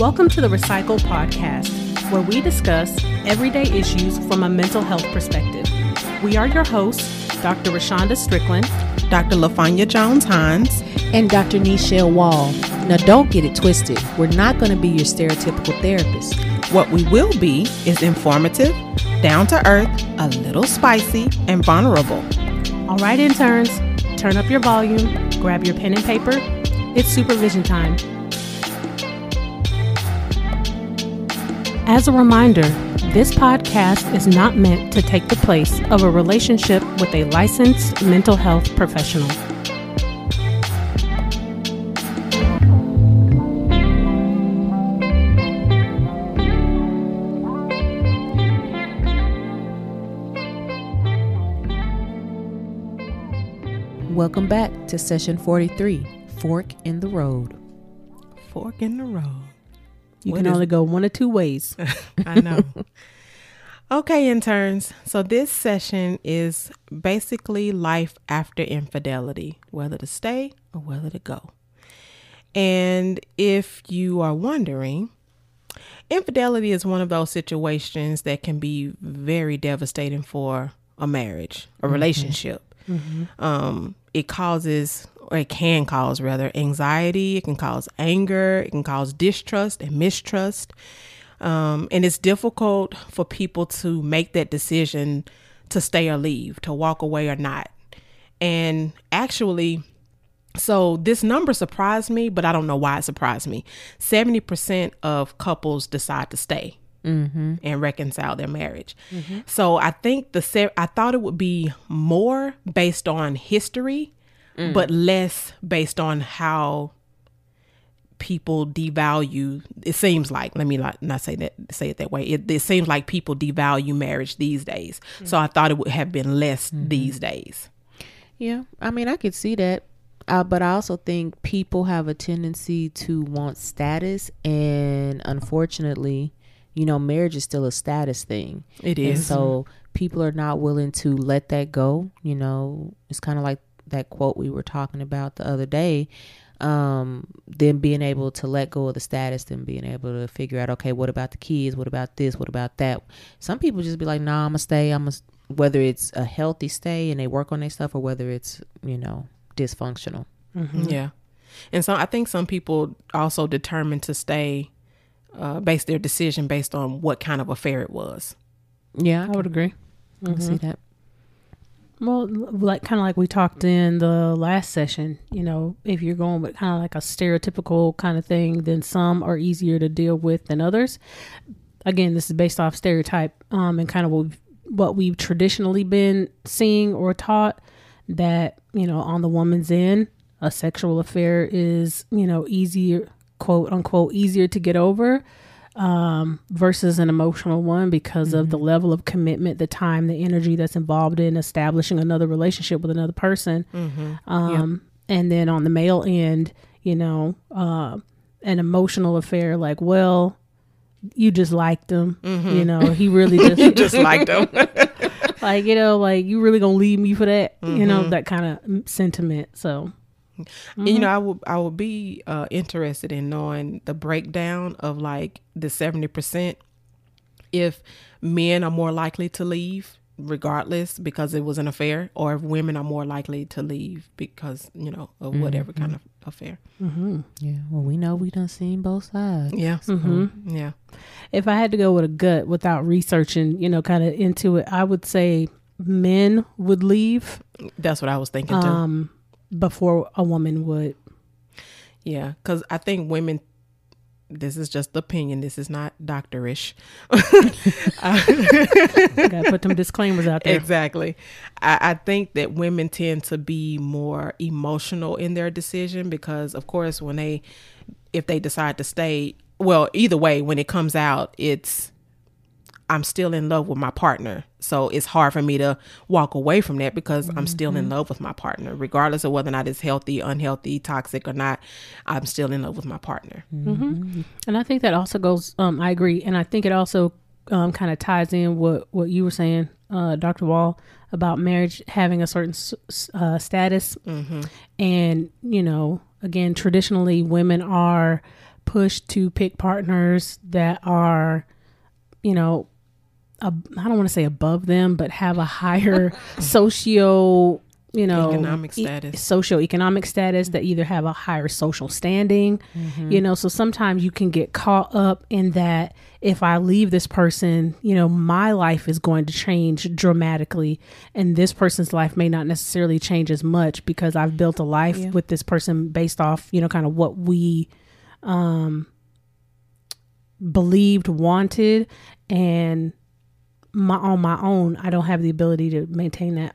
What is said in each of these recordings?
Welcome to the Recycle Podcast, where we discuss everyday issues from a mental health perspective. We are your hosts, Dr. Rashonda Strickland, Dr. LaFanya Jones Hines, and Dr. Nichelle Wall. Now, don't get it twisted. We're not going to be your stereotypical therapist. What we will be is informative, down to earth, a little spicy, and vulnerable. All right, interns, turn up your volume, grab your pen and paper. It's supervision time. As a reminder, this podcast is not meant to take the place of a relationship with a licensed mental health professional. Welcome back to session 43 Fork in the Road. Fork in the road. You What can only go one of two ways. I know. okay, interns. So this session is basically life after infidelity, whether to stay or whether to go. And if you are wondering, infidelity is one of those situations that can be very devastating for a marriage, a relationship. Um, it causes, or it can cause rather, anxiety. It can cause anger. It can cause distrust and mistrust. Um, and it's difficult for people to make that decision to stay or leave, to walk away or not. And actually, so this number surprised me, but I don't know why it surprised me. 70% of couples decide to stay and reconcile their marriage. So I think the I thought it would be more based on history, Mm. but less based on how people devalue it seems like let me not, not say that say it that way it, it seems like people devalue marriage these days mm-hmm. so i thought it would have been less mm-hmm. these days Yeah, I mean, I could see that. Uh, but I also think people have a tendency to want status, and unfortunately, you know, marriage is still a status thing. it is And so people are not willing to let that go. You know, it's kind of like that quote we were talking about the other day. Um, them being able to let go of the status, then being able to figure out, okay, what about the kids? What about this? What about that? Some people just be like, nah, I'm gonna stay. I'm gonna, whether it's a healthy stay and they work on their stuff, or whether it's you know dysfunctional. Yeah. And so I think some people also determined to stay, uh, base their decision based on what kind of affair it was. Yeah, I would agree. I can see that. Well, like kind of like we talked in the last session, you know, if you're going with kind of like a stereotypical kind of thing, then some are easier to deal with than others. Again, this is based off stereotype um, and kind of what we've, what we've traditionally been seeing or taught that, you know, on the woman's end, a sexual affair is, you know, easier, quote unquote, easier to get over um, versus an emotional one because of the level of commitment, the time, the energy that's involved in establishing another relationship with another person. Um, And then on the male end, you know, uh, an emotional affair like, well, you just liked him, you know, he really just, Just liked them. like, you know, like you really gonna leave me for that, you know, that kind of sentiment. So, You mm-hmm. know, I would I would be uh, interested in knowing the breakdown of like the seventy percent. If men are more likely to leave regardless because it was an affair, or if women are more likely to leave because you know of whatever kind mm-hmm. of affair. Mm-hmm. Yeah, well, we know we done seen both sides. Yeah, so, yeah. if I had to go with a gut without researching, you know, kind of into it, I would say men would leave That's what I was thinking too. Um, before a woman would. Yeah, because I think women. This is just opinion. This is not doctorish. Got to put some disclaimers out there. Exactly. I, I think that women tend to be more emotional in their decision because, of course, when they, if they decide to stay, well, either way, when it comes out, it's, I'm still in love with my partner. So it's hard for me to walk away from that because I'm still in love with my partner, regardless of whether or not it's healthy, unhealthy, toxic or not. I'm still in love with my partner. And I think that also goes. Um, I agree, and I think it also um, kind of ties in what what you were saying, uh, Dr. Wall, about marriage having a certain uh, status, and you know, again, traditionally, women are pushed to pick partners that are, you know, I don't want to say above them, but have a higher socio, you know, Economic e- status. socioeconomic status that either have a higher social standing, you know. So sometimes you can get caught up in that. If I leave this person, you know, my life is going to change dramatically, and this person's life may not necessarily change as much because I've built a life Yeah. with this person based off, you know, kind of what we um believed, wanted, and my on my own, I don't have the ability to maintain that.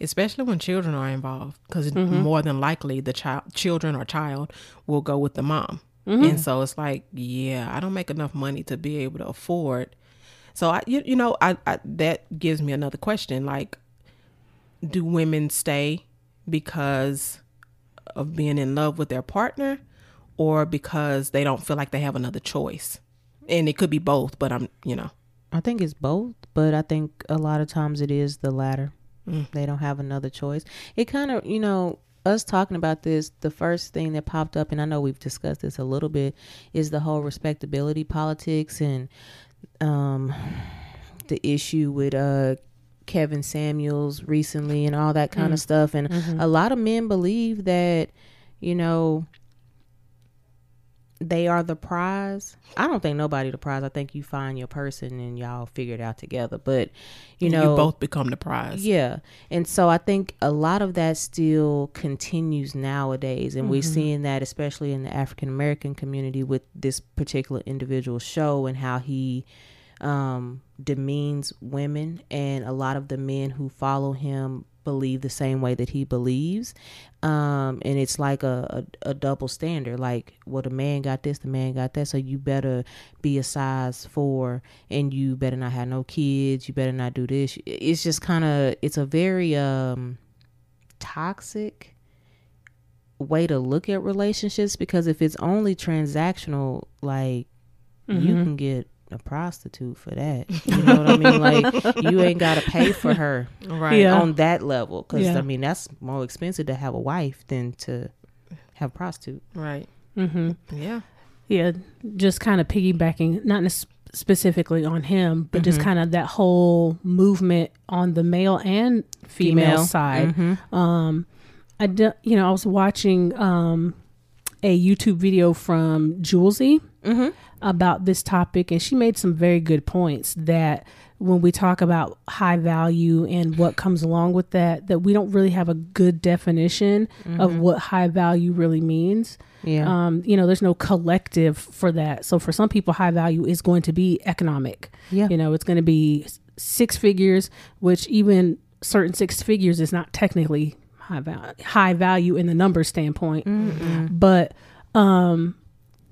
especially when children are involved because Mm-hmm. more than likely the child children or child will go with the mom Mm-hmm. and so it's like yeah i don't make enough money to be able to afford so i you, you know I, I that gives me another question like do women stay because of being in love with their partner or because they don't feel like they have another choice and it could be both but i'm you know I think it's both, but I think a lot of times it is the latter. They don't have another choice. It kind of, you know, us talking about this, the first thing that popped up, and I know we've discussed this a little bit, is the whole respectability politics and um, the issue with uh, Kevin Samuels recently and all that kind of stuff. And a lot of men believe that, you know, they are the prize. I don't think nobody the prize. I think you find your person and y'all figure it out together. But you know, you both become the prize yeah. And so I think a lot of that still continues nowadays. And we're seeing that especially in the African American community with this particular individual show and how he um, demeans women. And a lot of the men who follow him believe the same way that he believes. Um, and it's like a, a, a double standard. Like, well, the man got this, the man got that. So you better be a size four and you better not have no kids. You better not do this. It's just kind of, it's a very um, toxic way to look at relationships because if it's only transactional, like, you can get a prostitute for that. You know what I mean? Like, you ain't got to pay for her right Yeah. on that level because Yeah. I mean that's more expensive to have a wife than to have a prostitute. right Mm-hmm. yeah Yeah, just kind of piggybacking, not nes- specifically on him, but just kind of that whole movement on the male and female, Female. side. Mm-hmm. Um, I d- you know I was watching um a YouTube video from Jouelzy Mm-hmm. about this topic, and she made some very good points that when we talk about high value and what comes along with that, that we don't really have a good definition of what high value really means. Yeah. Um, you know, there's no collective for that. So for some people, high value is going to be economic. Yeah. You know, it's going to be six figures, which even certain six figures is not technically high value, high value in the number standpoint. But, um,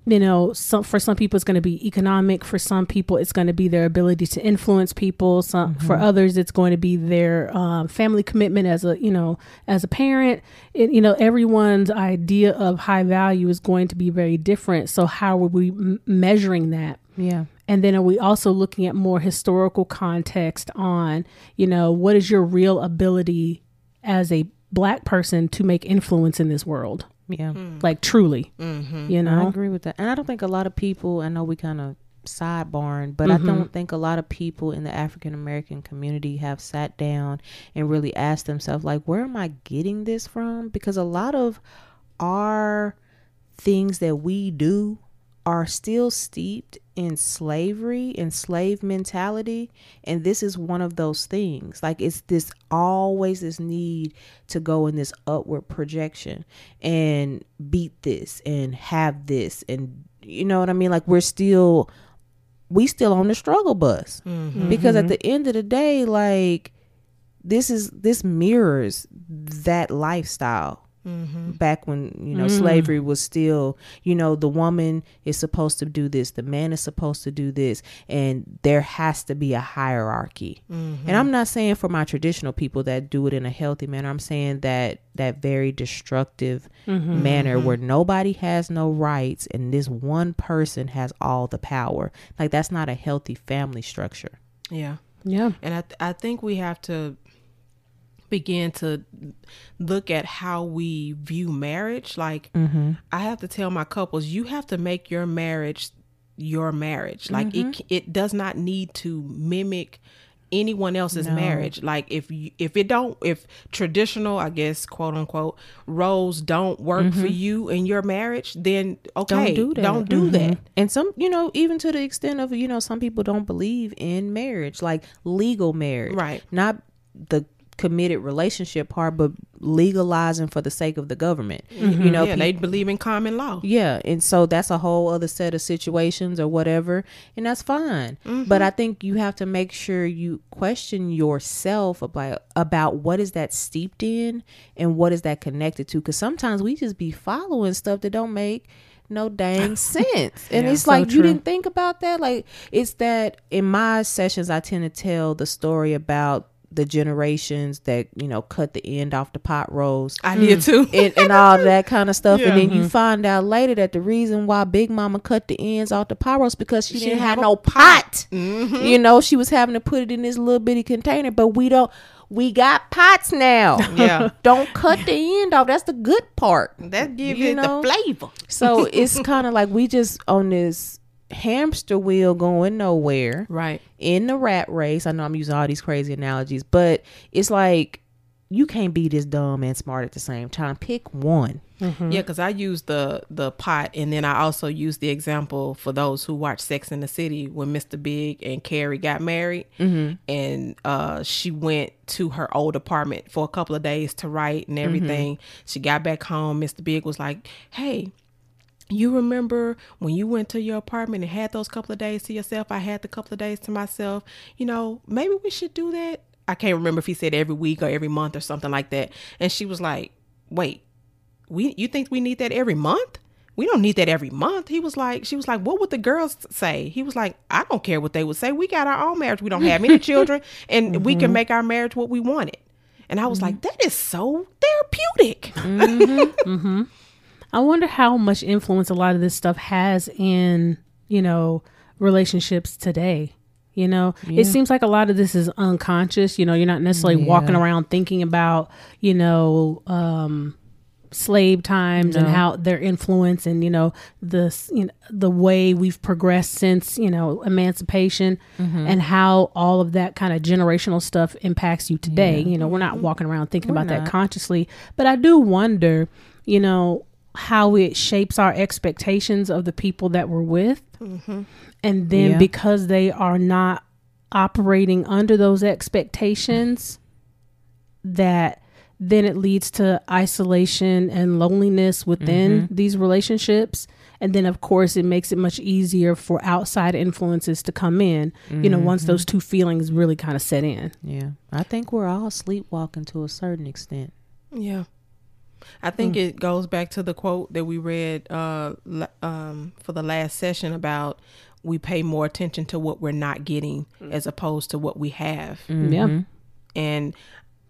you know, some for some people it's going to be economic. For some people, it's going to be their ability to influence people. Some for others, it's going to be their um, family commitment as a you know as a parent. It, you know, everyone's idea of high value is going to be very different. So how are we m- measuring that? yeah. And then are we also looking at more historical context on, you know, what is your real ability as a black person to make influence in this world? Yeah. Like truly, mm-hmm. you know? I agree with that. And I don't think a lot of people, I know we kind of sidebarring, but I don't think a lot of people in the African American community have sat down and really asked themselves, like, where am I getting this from? Because a lot of our things that we do are still steeped in slavery and slave mentality and this is one of those things. Like it's this always this need to go in this upward projection and beat this and have this and you know what i mean? Like we're still we still on the struggle bus. Mm-hmm. Because at mm-hmm. the end of the day like this is this mirrors that lifestyle Mm-hmm. back when you know mm-hmm. slavery was still you know the woman is supposed to do this the man is supposed to do this and there has to be a hierarchy. Mm-hmm. And i'm not saying for my traditional people that do it in a healthy manner. I'm saying that that very destructive manner where nobody has no rights and this one person has all the power. Like that's not a healthy family structure. Yeah. Yeah. and I, th- I think we have to begin to look at how we view marriage, like Mm-hmm. I have to tell my couples, you have to make your marriage your marriage. Like it it does not need to mimic anyone else's marriage. Like if you if it don't if traditional, I guess quote unquote roles don't work for you in your marriage, then okay, don't do that. Don't do that. Mhm. And some, you know, even to the extent of, you know, some people don't believe in marriage, like legal marriage. Right. Not the committed relationship part, but legalizing for the sake of the government. You mm-hmm. know, yeah, peop- they believe in common law. yeah, and so that's a whole other set of situations or whatever, and that's fine. Mm-hmm. But I think you have to make sure you question yourself about about what is that steeped in and what is that connected to cuz sometimes we just be following stuff that don't make no dang sense. And Yeah. it's So like you didn't think about that like it's that in my sessions I tend to tell the story about the generations that, you know, cut the end off the pot roast I did mm. too. and, and all that kind of stuff. Yeah. And then you mm-hmm. find out later that the reason why Big Mama cut the ends off the pot roast because she, didn't didn't have have a no pot. Mm-hmm. You know, she was having to put it in this little bitty container, but we don't. We got pots now. Yeah. don't cut the end off. That's the good part. That gives You it know? the flavor. So it's kind of like we just on this hamster wheel going nowhere Right. in the rat race. I know I'm using all these crazy analogies, but it's like you can't be this dumb and smart at the same time. Pick one. Mm-hmm. Yeah, because I use the the pot, and then I also use the example for those who watch Sex in the City when Mr. Big and Carrie got married, mm-hmm. and uh, she went to her old apartment for a couple of days to write and mm-hmm. everything. She got back home. Mr. Big was like, "Hey." You remember when you went to your apartment and had those couple of days to yourself? I had the couple of days to myself. You know, maybe we should do that. I can't remember if he said every week or every month or something like that. And she was like, "Wait, we you think we need that every month we don't need that every month he was like she was like what would the girls say he was like i don't care what they would say we got our own marriage we don't have any children and we can mm-hmm. make our marriage what we want it. and i was like mm-hmm. that is so therapeutic mm-hmm. I wonder how much influence a lot of this stuff has in, you know, relationships today. You know, it seems like a lot of this is unconscious. You know, you're not necessarily walking around thinking about, you know, um, slave times and No. how their influence and you know the you know, the way we've progressed since you know emancipation and how all of that kind of generational stuff impacts you today. You know, we're not walking around thinking We're about that consciously, but I do wonder, you know, how it shapes our expectations of the people that we're with. Mm-hmm. And then Yeah. because they are not operating under those expectations, that then it leads to isolation and loneliness within mm-hmm. these relationships. And then, of course, it makes it much easier for outside influences to come in, you know, once mm-hmm. those two feelings really kind of set in. Yeah. I think we're all sleepwalking to a certain extent. yeah i think hmm. it goes back to the quote that we read uh um for the last session about we pay more attention to what we're not getting hmm. as opposed to what we have mm-hmm. Yeah. Mm-hmm. and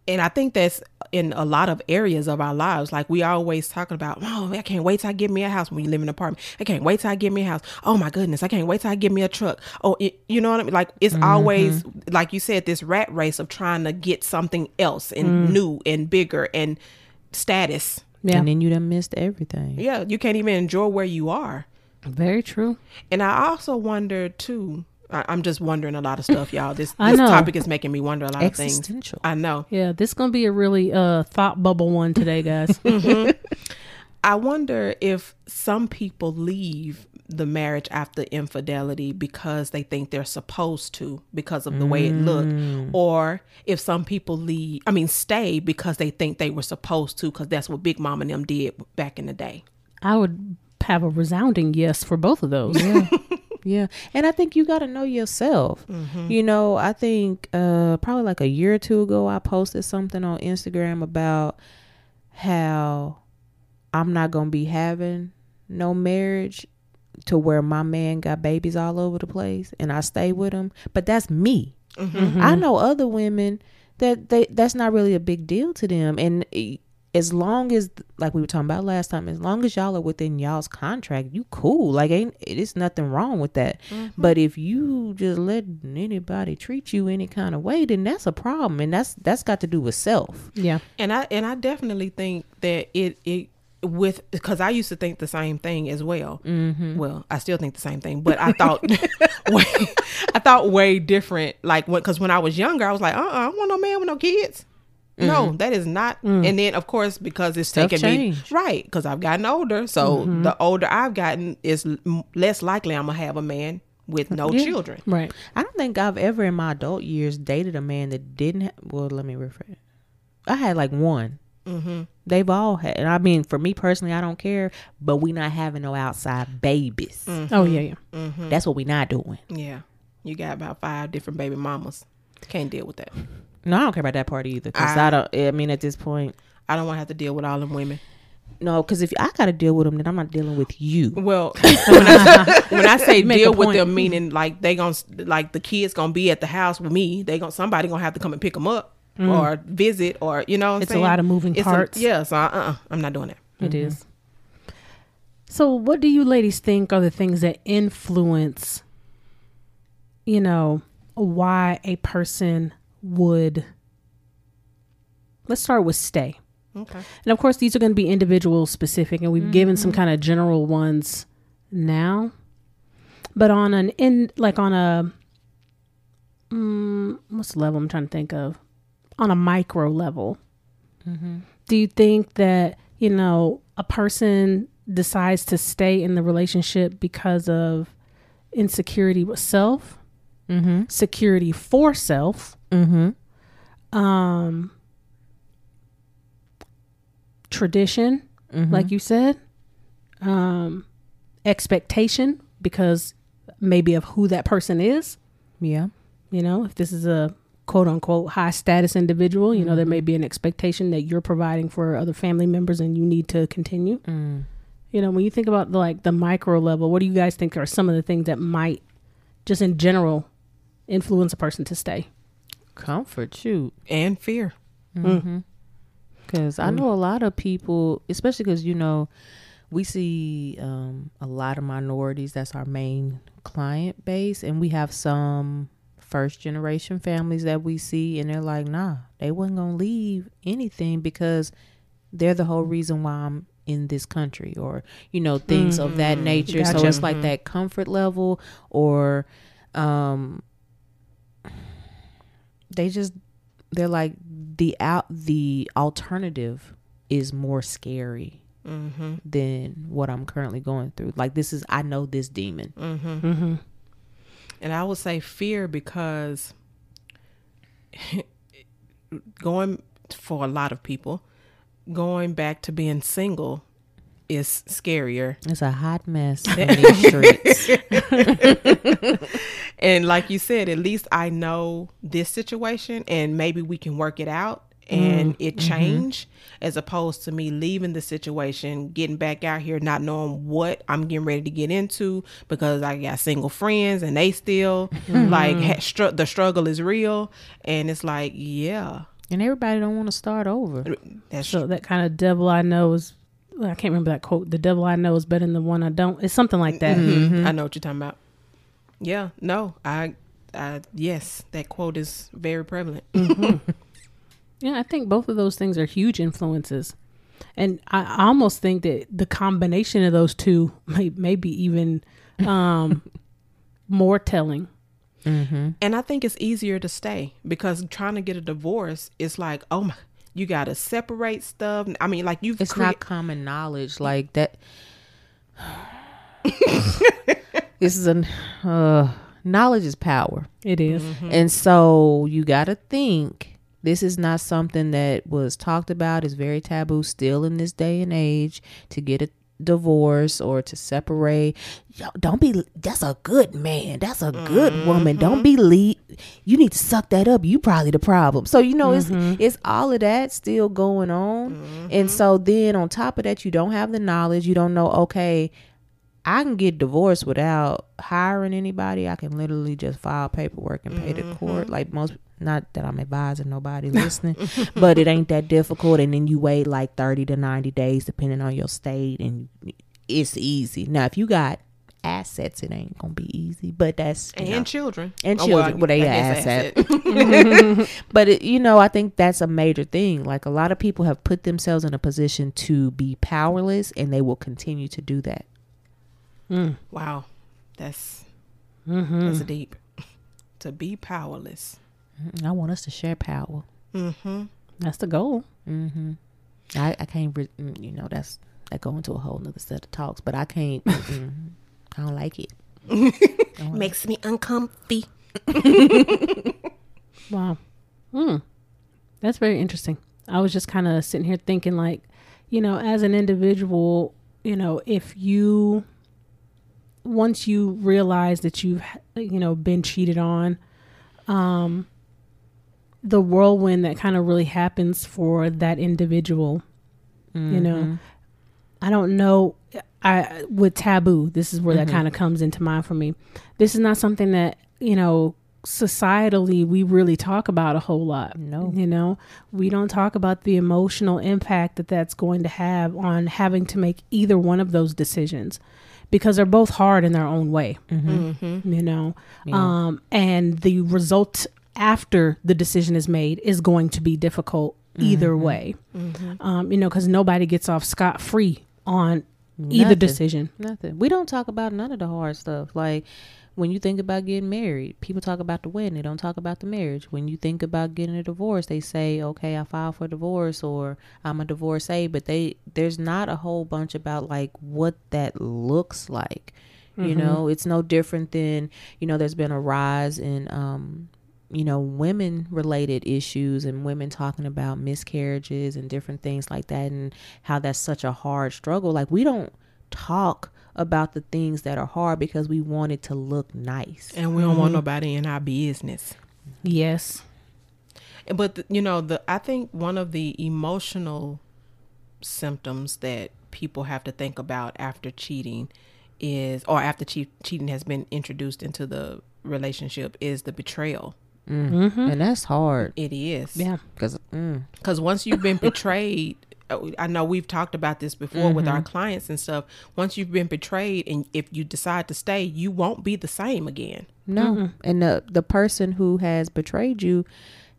and I think that's in a lot of areas of our lives. Like we always talking about, oh, I can't wait till I get me a house when you live in an apartment. I can't wait till I get me a house. Oh my goodness, I can't wait till I get me a truck. Oh, it, you know what I mean? Like it's mm-hmm. always like you said, this rat race of trying to get something else and mm. new and bigger and status. Yeah. And then you done missed everything. Yeah, you can't even enjoy where you are. Very true. And I also wonder too. I, I'm just wondering a lot of stuff, y'all. This this topic is making me wonder a lot of things. Existential. I know. Yeah, this gonna be a really uh thought bubble one today, guys. I wonder if some people leave the marriage after infidelity because they think they're supposed to because of the way it looked or if some people leave I mean stay because they think they were supposed to cuz that's what Big Mama and them did back in the day. I would have a resounding yes for both of those. Yeah. yeah. And I think you got to know yourself. You know, I think uh probably like a year or two ago I posted something on Instagram about how I'm not to be having no marriage to where my man got babies all over the place and I stay with him, but that's me. I know other women that they that's not really a big deal to them and as long as like we were talking about last time, as long as y'all are within y'all's contract, you cool. Like ain't it's nothing wrong with that. Mm-hmm. But if you just let anybody treat you any kind of way, then that's a problem, and that's that's got to do with self. Yeah. And I and I definitely think that it it with because I used to think the same thing as well. Mm-hmm. Well, I still think the same thing, but I thought way, I thought way different. Like when because when I was younger, I was like, uh, uh I don't want no man with no kids. No, that is not. And then of course because it's Stuff taken me right because I've gotten older. So the older I've gotten is less likely I'm gonna have a man with no Yeah. children. Right. I don't think I've ever in my adult years dated a man that didn't. Ha- well, let me rephrase. I had like one. Mm-hmm. They've all had, and I mean, for me personally, I don't care. But we not having no outside babies. Mm-hmm. Oh yeah, yeah. Mm-hmm. That's what we not doing. Yeah, you got about five different baby mamas. Can't deal with that. No, I don't care about that part either. Because I- I don't. I mean, at this point, I don't want to have to deal with all them women. no. Because if I got to deal with them, then I'm not dealing with you. Well, when I, when I say deal with them, meaning like they gonna like the kids gonna be at the house with me. They gonna somebody gonna have to come and pick them up or visit or you know. What I'm Mm. It's a lot of moving It's a- parts. yeah, so uh, uh I'm not doing that. It is. So, what do you ladies think are the things that influence, you know, why a person would? Let's start with stay. Okay. And of course, these are going to be individual specific, and we've given some kind of general ones now. But on an in like on a mm, what's the level I'm trying to think of? On a micro level, do you think that you know a person decides to stay in the relationship because of insecurity with self, Mm-hmm. security for self, Mm-hmm. um, tradition, Mm-hmm. like you said, um, expectation because maybe of who that person is. Yeah. You know, if this is a quote unquote high status individual, you know, there may be an expectation that you're providing for other family members and you need to continue. Mm. You know, when you think about like the micro level, what do you guys think are some of the things that might just in general influence a person to stay? Comfort, shoot. And fear. Mm-hmm. Because I know a lot of people, especially because you know, we see um, a lot of minorities. That's our main client base, and we have some first generation families that we see, and they're like, "Nah, they wasn't gonna leave anything because they're the whole reason why I'm in this country," or you know, things of that nature. So Gotcha. it's like that comfort level, or um, they just they're like the out the alternative is more scary Mm-hmm. than what I'm currently going through. Like this is I know this demon. And I would say fear because going for a lot of people, going back to being single is scarier. It's a hot mess in these streets. And like you said, at least I know this situation and maybe we can work it out Mm-hmm. and it mm-hmm. change as opposed to me leaving the situation, getting back out here, not knowing what I'm getting ready to get into because I got single friends and they still mm-hmm. like ha- str- the struggle is real. And it's like, yeah, and everybody don't want to start over. that's So that kind of devil I know is I can't remember that quote. The devil I know is better than the one I don't. It's something like that. Mhm. I know what you're talking about. Yeah, no, I, I, yes, that quote is very prevalent. Yeah, I think both of those things are huge influences. And I I almost think that the combination of those two may maybe even um more telling. Mm-hmm. And I think it's easier to stay because trying to get a divorce is like, oh my, you got to separate stuff. I mean, like you've It's crea- not common knowledge like that. this is an uh, knowledge is power. It is. And so you got to think this is not something that was talked about. It's very taboo still in this day and age to get a divorce or to separate. Yo, don't be, that's a good man. That's a good mm-hmm. woman. Don't be lead. You need to suck that up. You probably the problem. So, you know, it's, mm-hmm. it's all of that still going on. And mm-hmm. so then on top of that, you don't have the knowledge. You don't know, okay, I can get divorced without hiring anybody. I can literally just file paperwork and pay the mm-hmm. court. Like most, not that I'm advising nobody listening, but it ain't that difficult. And then you wait like 30 to 90 days, depending on your state, and it's easy. Now, if you got assets, it ain't gonna be easy, but that's and know. children And Oh, children, well, they I guess asset. asset. but it, you know, I think that's a major thing. Like a lot of people have put themselves in a position to be powerless, and they will continue to do that. Mm. wow, that's Mm-hmm. that's deep. To be powerless. I want us to share power. Mm-hmm. That's the goal. hmm I, I can't, re- mm, you know, that's that go into a whole nother set of talks. But I can't. I don't like it. Don't like Makes me uncomfy. Wow. Hmm. That's very interesting. I was just kind of sitting here thinking, like, you know, as an individual, you know, if you, once you realize that you've, you know, been cheated on, um, the whirlwind that kind of really happens for that individual, you know, Mhm. I don't know. I with taboo, this is where that Mhm. kind of comes into mind for me. This is not something that you know societally we really talk about a whole lot. No. You know, we don't talk about the emotional impact that that's going to have on having to make either one of those decisions because they're both hard in their own way. Mhm. Mm-hmm. You know, Yeah. um, and the result after the decision is made is going to be difficult either Mhm. way. Mm-hmm. Um, you know, because nobody gets off scot free on either decision. Nothing. We don't talk about none of the hard stuff. Like when you think about getting married, people talk about the wedding. They don't talk about the marriage. When you think about getting a divorce, they say, "Okay, I filed for divorce," or "I'm a divorcee." But they there's not a whole bunch about like what that looks like. You Mhm. know, it's no different than you know. There's been a rise in um, you know, women related issues and women talking about miscarriages and different things like that, and how that's such a hard struggle. Like we don't talk about the things that are hard because we want it to look nice. And we don't want Mhm. nobody in our business. Yes. But the, you know, the I think one of the emotional symptoms that people have to think about after cheating is, or after che- cheating has been introduced into the relationship, is the betrayal. Mm. Mm-hmm. And that's hard It is, Yeah. because mm, because once you've been betrayed. Uh, I know we've talked about this before with our Mhm. clients and stuff. Once you've been betrayed, and if you decide to stay, you won't be the same again. no. Mm-mm. And the the person who has betrayed you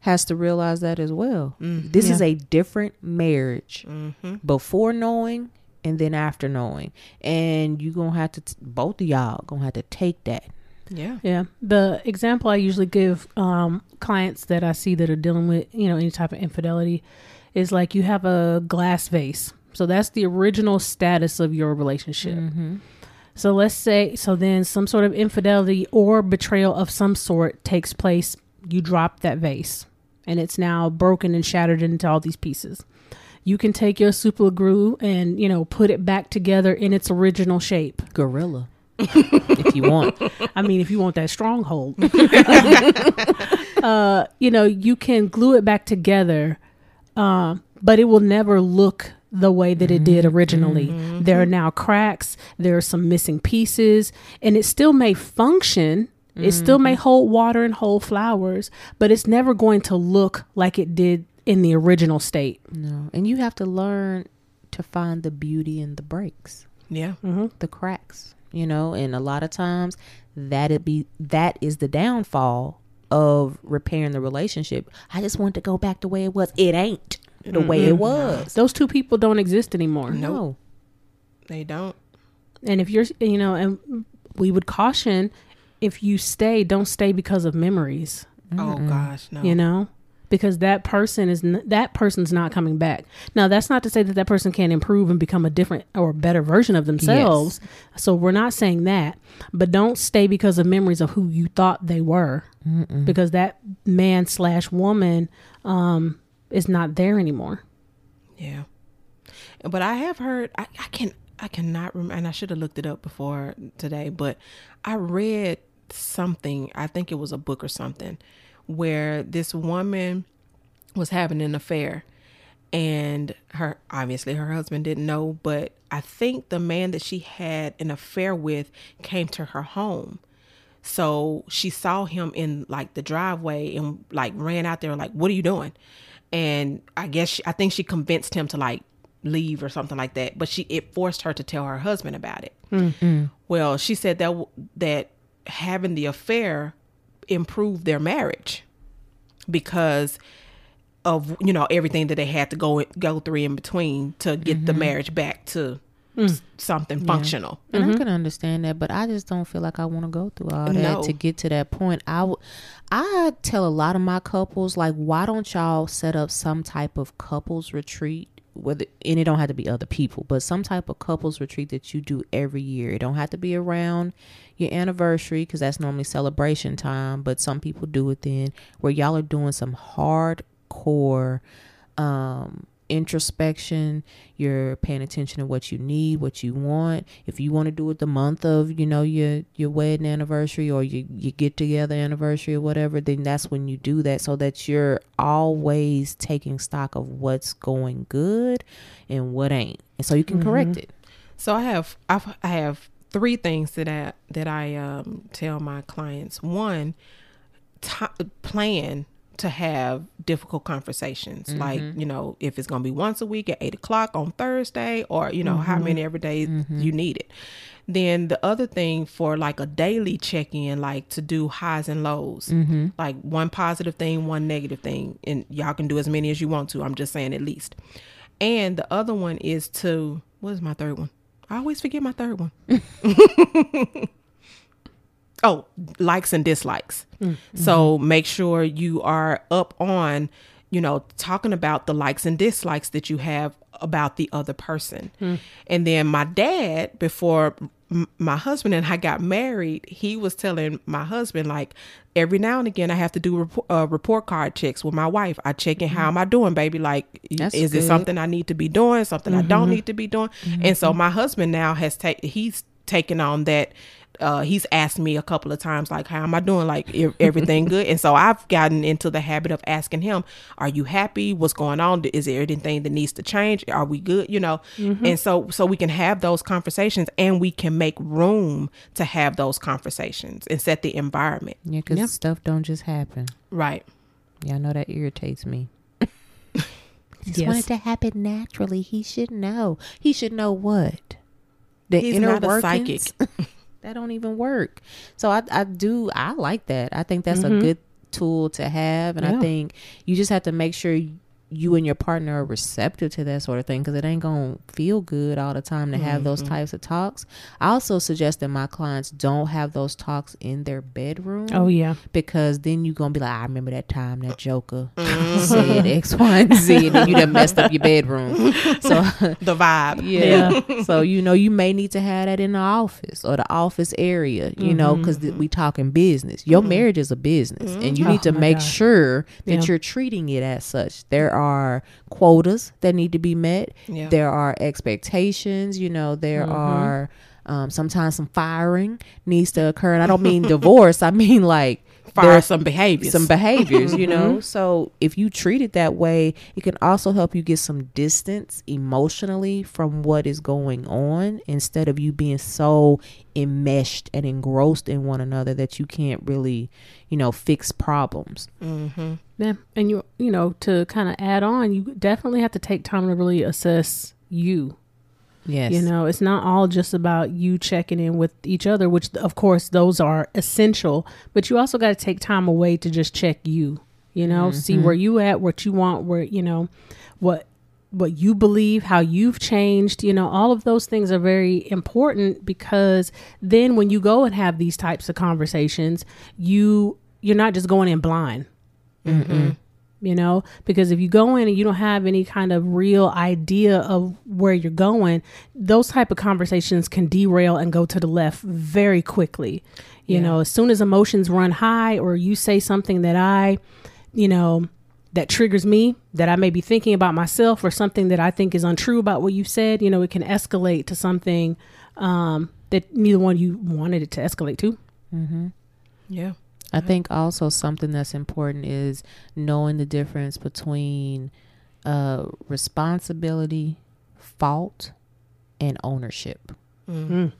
has to realize that as well. Mm. This is a different marriage Mm-hmm. before knowing and then after knowing, and you're gonna have to t- both of y'all gonna have to take that. Yeah. Yeah. The example I usually give um, clients that I see that are dealing with, you know, any type of infidelity is like you have a glass vase. So that's the original status of your relationship. Mm-hmm. So let's say, so then some sort of infidelity or betrayal of some sort takes place. You drop that vase and it's now broken and shattered into all these pieces. You can take your super glue and, you know, put it back together in its original shape. Gorilla, if you want. I mean, if you want that stronghold, uh, you know, you can glue it back together, um, but it will never look the way that it did originally. There are now cracks, there are some missing pieces, and it still may function. It still may hold water and hold flowers, but it's never going to look like it did in the original state. No, and you have to learn to find the beauty in the breaks. Yeah. Mm-hmm. the cracks you know and a lot of times that it be that is the downfall of repairing the relationship. I just want to go back the way it was. It ain't the way it was. Those two people don't exist anymore. Nope. no. They don't. And if you're, you know, and we would caution if you stay, don't stay because of memories, Oh gosh, no. you know, because that person is, n- that person's not coming back. Now, that's not to say that that person can't improve and become a different or better version of themselves. So we're not saying that, but don't stay because of memories of who you thought they were, Mm-mm. because that man slash woman, um, is not there anymore. Yeah. But I have heard I, I can I cannot remember and I should have looked it up before today, but I read something, I think it was a book or something, where this woman was having an affair and her obviously her husband didn't know, but I think the man that she had an affair with came to her home. So she saw him in like the driveway and like ran out there like, "What are you doing?" And I guess she, I think she convinced him to like leave or something like that. But she it forced her to tell her husband about it. Mm-hmm. Well, she said that that having the affair improved their marriage because of you know everything that they had to go go through in between to get mm-hmm. the marriage back to mm. something functional. And mm-hmm. I can understand that, but I just don't feel like I want to go through all that no. to get to that point. I, w- I tell a lot of my couples like, why don't y'all set up some type of couples retreat? Whether and it don't have to be other people, but some type of couples retreat that you do every year. It don't have to be around your anniversary because that's normally celebration time, but some people do it then where y'all are doing some hardcore um introspection you're paying attention to what you need what you want. If you want to do it the month of you know your your wedding anniversary or your, your get together anniversary or whatever then that's when you do that so that you're always taking stock of what's going good and what ain't. And so you can mm-hmm. correct it. So i have I've, i have three things that i that i um, tell my clients. One t- plan to have difficult conversations mm-hmm. like you know if it's going to be once a week at eight o'clock on thursday or you know mm-hmm. how many every day mm-hmm. you need it then the other thing for like a daily check-in like to do highs and lows mm-hmm. like one positive thing one negative thing and y'all can do as many as you want to i'm just saying at least and the other one is to what is my third one i always forget my third one oh likes and dislikes mm-hmm. so make sure you are up on you know talking about the likes and dislikes that you have about the other person mm. and then my dad before m- my husband and i got married he was telling my husband like every now and again i have to do rep- uh, report card checks with my wife i check in mm-hmm. how am i doing baby like That's is good. it something i need to be doing something mm-hmm. i don't mm-hmm. need to be doing mm-hmm. and so my husband now has taken he's taken on that uh, he's asked me a couple of times like how am i doing? Like everything good? And so i've gotten into the habit of asking him are you happy? What's going on? Is there anything that needs to change? Are we good? You know? Mm-hmm. and so so we can have those conversations and we can make room to have those conversations and set the environment. Yeah because yep. stuff don't just happen. Right. Yeah i know that irritates me. Just yes. want it to happen naturally. He should know. He should know what? The He's inner not a psychic that don't even work. So I I do I like that. I think that's mm-hmm. a good tool to have and yeah. I think you just have to make sure you and your partner are receptive to that sort of thing because it ain't gonna feel good all the time to have mm-hmm. those types of talks. I also suggest that my clients don't have those talks in their bedroom. Oh yeah, because then you're gonna be like, I remember that time that Joker mm-hmm. said X, Y, and Z, and then you done messed up your bedroom. So the vibe, yeah. yeah. so you know you may need to have that in the office or the office area. You mm-hmm. know, because th- we talking business. Your mm-hmm. marriage is a business, and you mm-hmm. need oh, to make God. sure that yeah. you're treating it as such. There are quotas that need to be met. Yeah. There are expectations. You know, there mm-hmm. are um, sometimes some firing needs to occur. And I don't mean divorce. I mean like fire some behaviors. Some behaviors, you know. Mm-hmm. So if you treat it that way, it can also help you get some distance emotionally from what is going on instead of you being so enmeshed and engrossed in one another that you can't really, you know, fix problems. Mm-hmm. Yeah, and you you know to kind of add on, you definitely have to take time to really assess you Yes. You know, it's not all just about you checking in with each other, which of course those are essential, but you also got to take time away to just check you, you know, mm-hmm. see where you at, what you want, where, you know, what what you believe, how you've changed, you know, all of those things are very important because then when you go and have these types of conversations, you you're not just going in blind. Mm-hmm. You know because if you go in and you don't have any kind of real idea of where you're going those type of conversations can derail and go to the left very quickly. You yeah. know as soon as emotions run high or you say something that i you know that triggers me that i may be thinking about myself or something that i think is untrue about what you said you know it can escalate to something um, that neither one you wanted it to escalate to. Mm-hmm. yeah I think also something that's important is knowing the difference between uh, responsibility, fault, and ownership. Mm.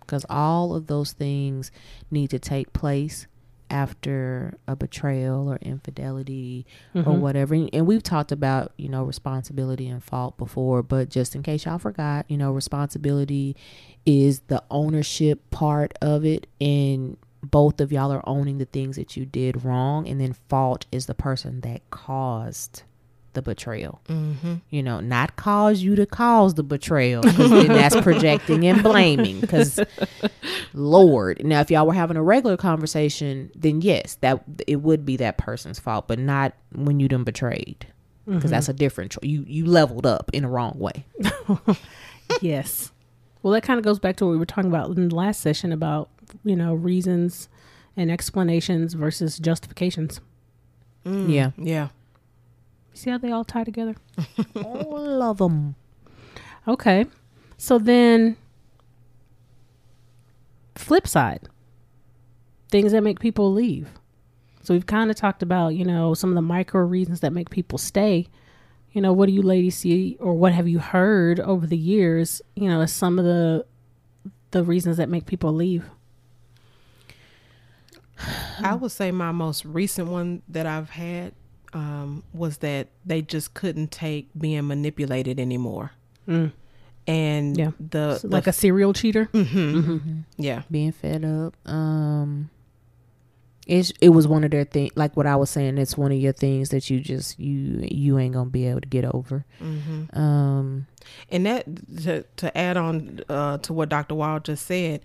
Because all of those things need to take place after a betrayal or infidelity or Mhm. whatever. And we've talked about, you know, responsibility and fault before, but just in case y'all forgot, you know, responsibility is the ownership part of it. And both of y'all are owning the things that you did wrong. And then fault is the person that caused the betrayal. Mm-hmm. You know, not cause you to cause the betrayal because then that's projecting and blaming. Because, Lord, now if y'all were having a regular conversation, then yes, that it would be that person's fault, but not when you done betrayed because that's a different. Cho- you you leveled up in the wrong way. yes. Well, that kind of goes back to what we were talking about in the last session about, you know, reasons and explanations versus justifications. Mm, yeah, Yeah. See how they all tie together? all of them. Okay. So then, flip side things that make people leave. So we've kind of talked about, you know, some of the micro reasons that make people stay. You know, what do you ladies see or what have you heard over the years, you know, as some of the the reasons that make people leave? I would say my most recent one that I've had um, was that they just couldn't take being manipulated anymore. Mm. And Yeah. the, So the like a serial cheater? Mhm. yeah. Being fed up. Um, it's it was one of their thing. Like what I was saying, it's one of your things that you just you you ain't gonna be able to get over. hmm Um, And that to to add on uh, to what Dr. Wild just said,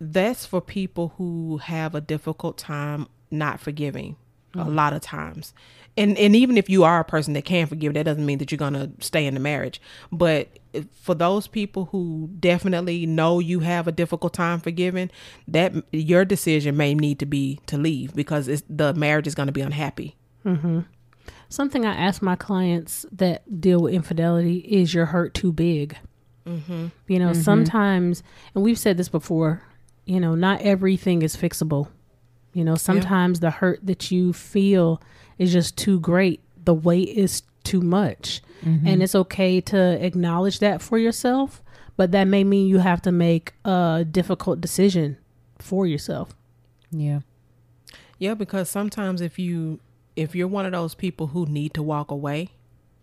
that's for people who have a difficult time not forgiving. A lot of times, and and even if you are a person that can forgive, that doesn't mean that you're gonna stay in the marriage. But for those people who definitely know you have a difficult time forgiving, that your decision may need to be to leave because it's, the marriage is going to be unhappy. Mm-hmm. Something I ask my clients that deal with infidelity is your hurt too big? Mm-hmm. You know, sometimes, and we've said this before, you know, not everything is fixable. You know, sometimes the hurt that you feel is just too great. The weight is too much. Mm-hmm. And it's okay to acknowledge that for yourself, but that may mean you have to make a difficult decision for yourself. yeah. Yeah, because sometimes if you if you're one of those people who need to walk away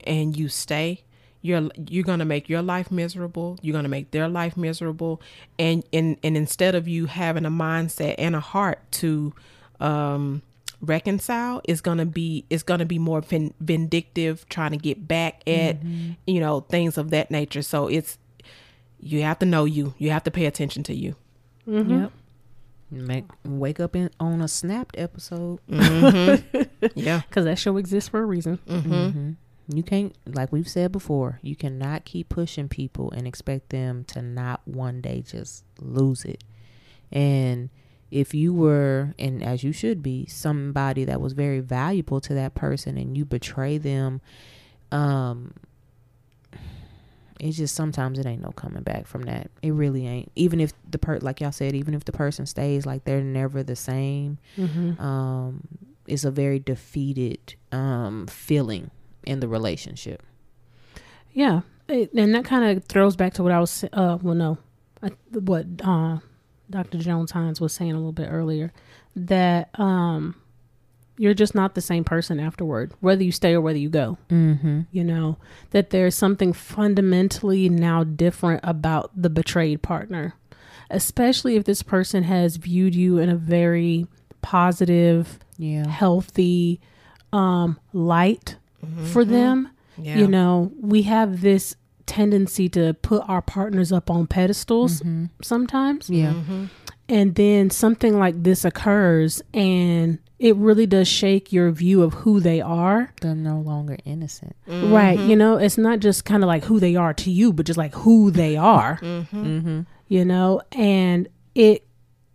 and you stay, you're you're gonna make your life miserable. You're gonna make their life miserable, and and and instead of you having a mindset and a heart to um, reconcile, is gonna be it's gonna be more vin- vindictive, trying to get back at you know things of that nature. So it's you have to know you. You have to pay attention to you. Yep. Make wake up in on a snapped episode. Yeah. Because that show exists for a reason. hmm You can't, like we've said before, you cannot keep pushing people and expect them to not one day just lose it. And if you were, and as you should be, somebody that was very valuable to that person and you betray them, um, it's just sometimes it ain't no coming back from that. It really ain't. Even if the per, like y'all said, even if the person stays, like they're never the same Mm-hmm. um, it's a very defeated um, feeling in the relationship. Yeah, it, and that kind of throws back to what I was. Uh, well, no, I, what uh, Dr. Jones Hines was saying a little bit earlier that um, you're just not the same person afterward, whether you stay or whether you go. Mm-hmm. You know that there's something fundamentally now different about the betrayed partner, especially if this person has viewed you in a very positive, Yeah. healthy um, light for them Yeah. you know we have this tendency to put our partners up on pedestals Mhm. sometimes Yeah. Mhm. and then something like this occurs and it really does shake your view of who they are They're no longer innocent. right you know it's not just kind of like who they are to you but just like who they are Mm-hmm. you know and it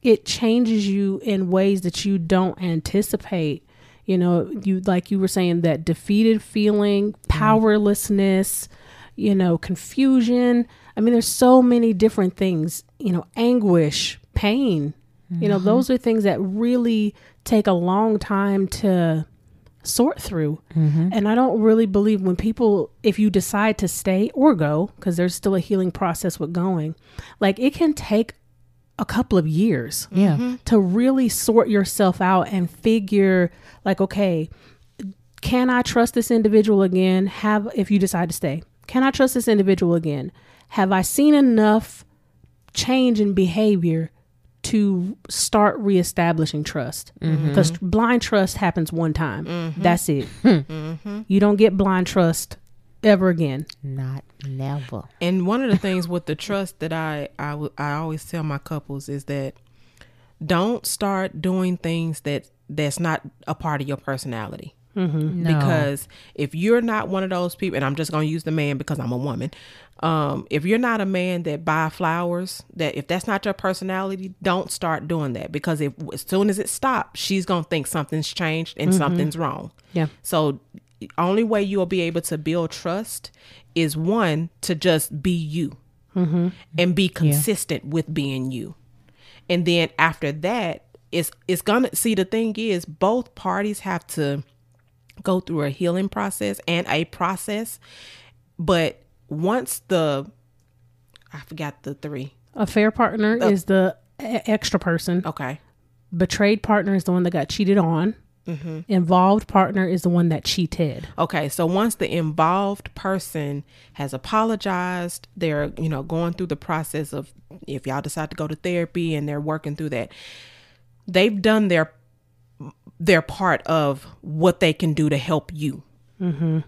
it changes you in ways that you don't anticipate you know you like you were saying that defeated feeling mm-hmm. powerlessness you know confusion. I mean there's so many different things you know anguish pain you know mm-hmm. those are things that really take a long time to sort through. Mm-hmm. And I don't really believe when people, if you decide to stay or go, because there's still a healing process with going, like it can take a couple of years Yeah. Mm-hmm. to really sort yourself out and figure, like, okay, can I trust this individual again? Have, if you decide to stay, can I trust this individual again? Have I seen enough change in behavior to start reestablishing trust? Mm-hmm. Because blind trust happens one time. Mm-hmm. That's it. Hmm. You don't get blind trust ever again. Not never. And one of the things with the trust that I I, w- I always tell my couples is that don't start doing things that that's not a part of your personality. No. Because if you're not one of those people, and I'm just going to use the man because I'm a woman. Um, if you're not a man that buy flowers, that if that's not your personality, don't start doing that because if as soon as it stops, she's gonna think something's changed and something's wrong. Yeah. So only way you'll be able to build trust is one to just be you mm-hmm. and be consistent with being you. And then after that, it's it's gonna see the thing is both parties have to go through a healing process and a process. But once the I forgot the three. Affair partner is the extra person. Okay. Betrayed partner is the one that got cheated on. Mm-hmm. Involved partner is the one that cheated. Okay, so once the involved person has apologized, they're, you know, going through the process of if y'all decide to go to therapy and they're working through that, they've done their their part of what they can do to help you mm-hmm.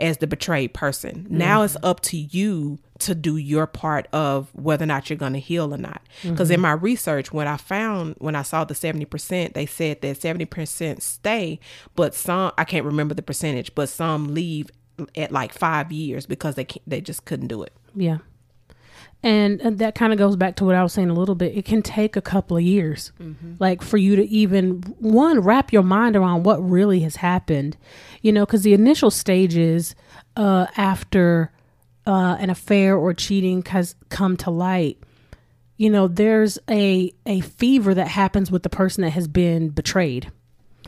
As the betrayed person. Now mm-hmm. it's up to you to do your part of whether or not you're going to heal or not. Because in mm-hmm. my research, when I found, when I saw the 70%, they said that 70% stay, but some, I can't remember the percentage, but some leave at like five years because they can't, they just couldn't do it. Yeah. And, and that kind of goes back to what I was saying a little bit. It can take a couple of years, like for you to even one wrap your mind around what really has happened, you know, because the initial stages uh, after uh, an affair or cheating has come to light. You know, there's a a fever that happens with the person that has been betrayed.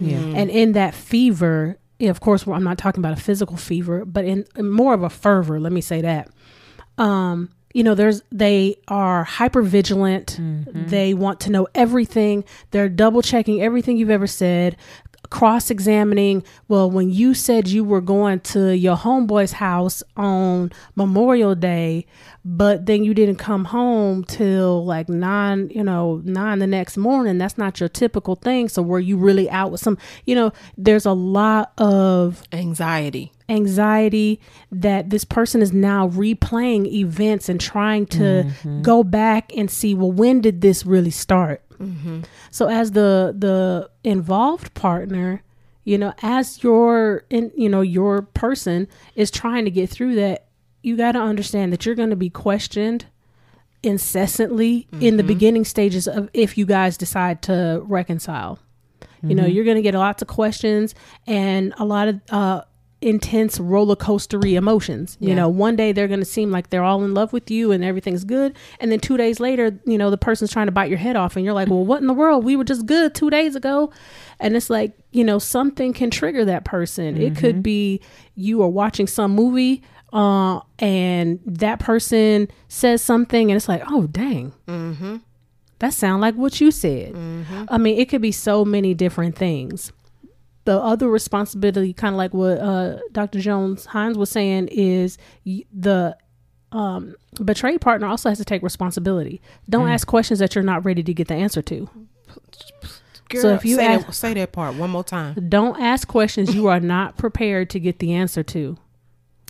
Yeah. And in that fever, of course, I'm not talking about a physical fever, but in, in more of a fervor, let me say that. Um, you know, there's they are hyper vigilant. Mm-hmm. They want to know everything. They're double checking everything you've ever said, cross examining. Well, when you said you were going to your homeboy's house on Memorial Day, but then you didn't come home till like nine, you know, nine the next morning, that's not your typical thing. So were you really out with some, you know, there's a lot of Anxiety. Anxiety that this person is now replaying events and trying to mm-hmm. go back and see well when did this really start? Mm-hmm. So as the the involved partner you know as your in you know your person is trying to get through that you got to understand that you're going to be questioned incessantly in the mm-hmm. beginning stages of if you guys decide to reconcile. You know you're going to get lots of questions and a lot of uh intense roller coastery emotions. You know, one day they're going to seem like they're all in love with you and everything's good, and then 2 days later, you know, the person's trying to bite your head off and you're like, "Well, what in the world? We were just good 2 days ago." And it's like, you know, something can trigger that person. It could be you are watching some movie uh and that person says something and it's like, "Oh, dang." Mm-hmm. That sound like what you said. I mean, it could be so many different things. The other responsibility, kind of like what uh, Dr. Jones Hines was saying, is the um, betrayed partner also has to take responsibility. Don't ask questions that you're not ready to get the answer to. Girl, So if you say, ask- that, say that part one more time. Don't ask questions you are not prepared to get the answer to.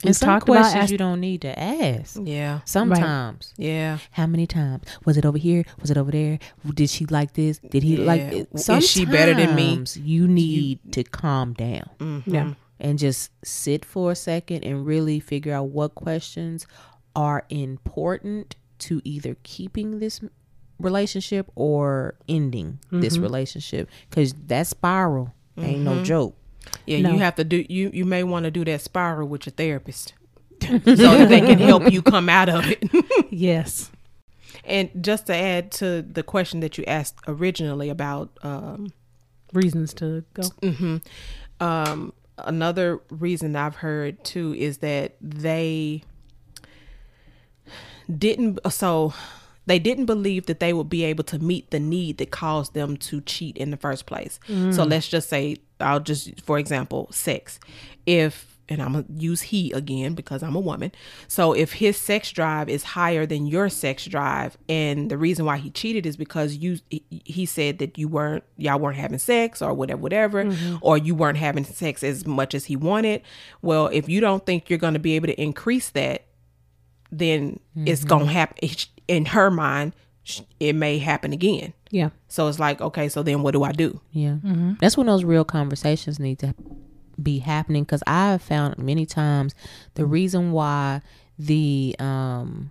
And We've some about questions ask- you don't need to ask. Yeah. Sometimes. Yeah. How many times? Was it over here? Was it over there? Did she like this? Did he like Yeah. it? Is she better than me? You need to calm down Mm-hmm. Yeah. and just sit for a second and really figure out what questions are important to either keeping this relationship or ending this Mm-hmm. relationship because that spiral ain't no joke. Yeah, No. you have to do you you may want to do that spiral with your therapist. so that they can help you come out of it. Yes. and just to add to the question that you asked originally about um Reasons to go. mhm, um, another reason I've heard too is that they didn't so they didn't believe that they would be able to meet the need that caused them to cheat in the first place. So let's just say I'll just for example, sex. If and I'm gonna use he again because I'm a woman. So if his sex drive is higher than your sex drive, and the reason why he cheated is because you he said that you weren't y'all weren't having sex or whatever, whatever, mm-hmm. or you weren't having sex as much as he wanted. Well, if you don't think you're gonna be able to increase that, then it's mm-hmm. gonna happen. In her mind, it may happen again. Yeah. So it's like, okay, so then what do I do? Yeah. That's when those real conversations need to be happening because I have found many times the reason why the um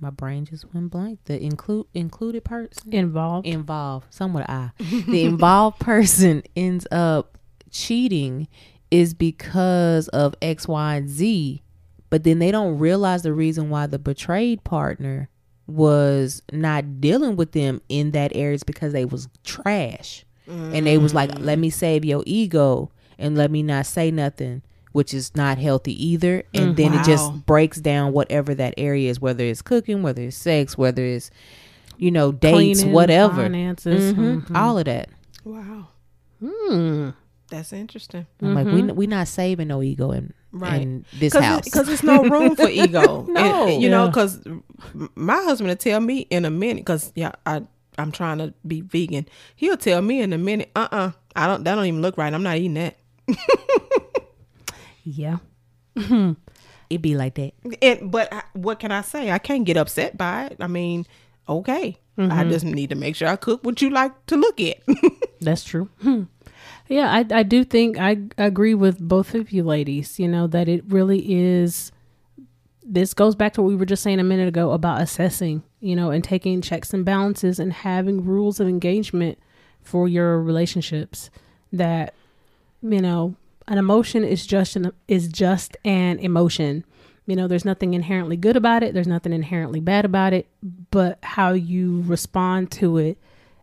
my brain just went blank. The include included person Involved. involved, somewhat I. The involved person ends up cheating is because of X, Y, and Z, but then they don't realize the reason why the betrayed partner was not dealing with them in that area is because they was trash. And they was like, let me save your ego and let me not say nothing, which is not healthy either. And then it just breaks down whatever that area is, whether it's cooking, whether it's sex, whether it's, you know, dates, Cleaning, whatever. Finances. Mhm. All of that. Wow, Hmm. that's interesting. I'm like, we we not saving no ego in, Right. in this Cause house. because there's no room for ego. No. And, you know, because my husband will tell me in a minute. Because yeah, I I'm trying to be vegan. He'll tell me in a minute. Uh uh I don't. That don't even look right. I'm not eating that. Yeah. it'd be like that. And but I- what can I say? I can't get upset by it. I mean, okay. I just need to make sure I cook what you like to look at. That's true. Yeah, I I do think I agree with both of you ladies, you know, that it really is this goes back to what we were just saying a minute ago about assessing, you know, and taking checks and balances and having rules of engagement for your relationships that you know, an emotion is just an is just an emotion. You know, there's nothing inherently good about it, there's nothing inherently bad about it, but how you respond to it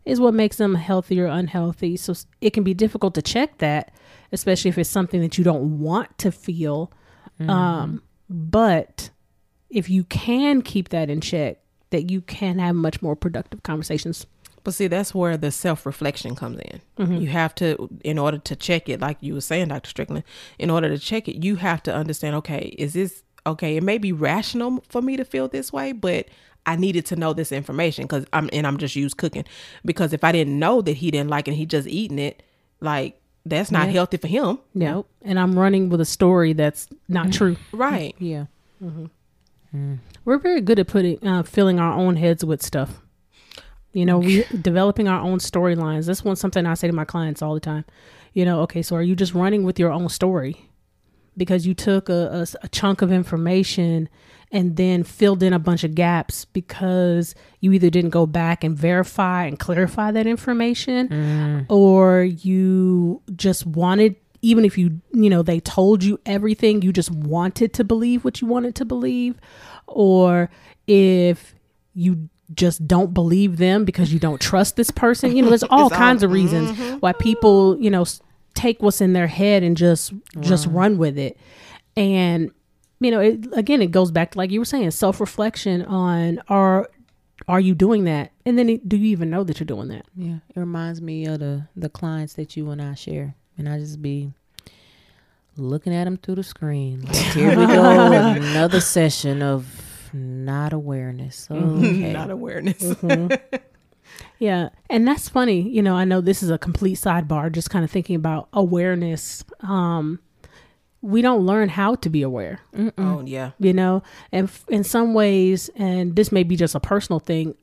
is what makes them healthy or unhealthy. So it can be difficult to check that, especially if it's something that you don't want to feel. Um, but if you can keep that in check, that you can have much more productive conversations. But see, that's where the self reflection comes in. You have to, in order to check it, like you were saying, Dr. Strickland, in order to check it, you have to understand okay, is this okay? It may be rational for me to feel this way, but I needed to know this information because I'm, and I'm just used cooking. Because if I didn't know that he didn't like it, and he just eating it, like that's not Yeah. healthy for him. Yeah. And I'm running with a story that's not mm. true. Right. Yeah. Mm-hmm. Mm. We're very good at putting uh, filling our own heads with stuff. You know, we developing our own storylines. That's one something I say to my clients all the time. You know, okay, so are you just running with your own story because you took a chunk of information and then filled in a bunch of gaps because you either didn't go back and verify and clarify that information mm. or you just wanted even if you you know they told you everything you just wanted to believe what you wanted to believe or if you just don't believe them because you don't trust this person you know there's all It's all- kinds of reasons mm-hmm. why people you know take what's in their head and just just run with it. And you know it, again it goes back to like you were saying self-reflection on are are you doing that and then it, do you even know that you're doing that Yeah. It reminds me of the the clients that you and I share, and I just be looking at them through the screen. Like, here we go, another session of not awareness. Okay. Not awareness. Yeah. And that's funny. You know, I know this is a complete sidebar, just kind of thinking about awareness. Um, we don't learn how to be aware, Oh yeah. you know, and f- in some ways, and this may be just a personal thing,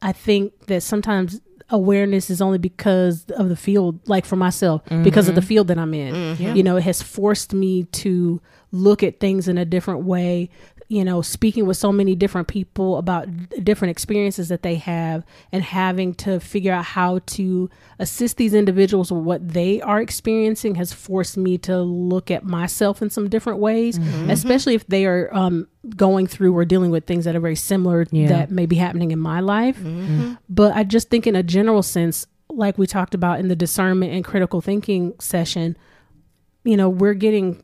I think that sometimes awareness is only because of the field, like for myself, because of the mm-hmm. field that I'm in. Mm-hmm. You know, it has forced me to look at things in a different way. You know, speaking with so many different people about d- different experiences that they have and having to figure out how to assist these individuals with what they are experiencing has forced me to look at myself in some different ways, especially if they are um, going through or dealing with things that are very similar Yeah. that may be happening in my life. But I just think, in a general sense, like we talked about in the discernment and critical thinking session, you know, we're getting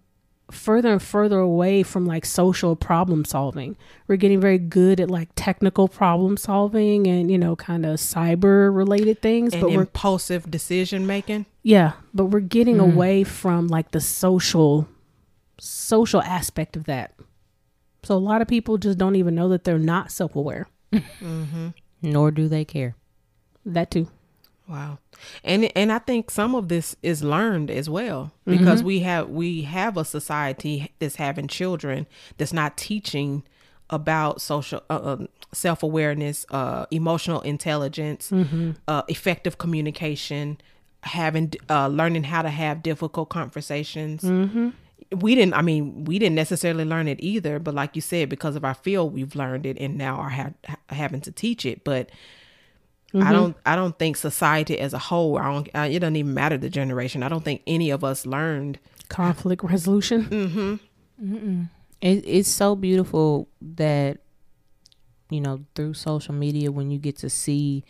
further and further away from like social problem solving. We're getting very good at like technical problem solving and, you know, kind of cyber related things. And but we're, impulsive decision making. yeah, but we're getting Mm. away from like the social, social aspect of that. So a lot of people just don't even know that they're not self aware. Mm-hmm. Nor do they care. That too. Wow. And and I think some of this is learned as well because we have we have a society that's having children that's not teaching about social uh, um, self-awareness, uh emotional intelligence, uh effective communication, having uh learning how to have difficult conversations. We didn't I mean, we didn't necessarily learn it either, but like you said because of our field we've learned it and now are ha- having to teach it, but I mm-hmm. don't. I don't think society as a whole. I don't. I, it doesn't even matter the generation. I don't think any of us learned. Conflict resolution. Mm-hmm. It, it's so beautiful that you know through social media when you get to see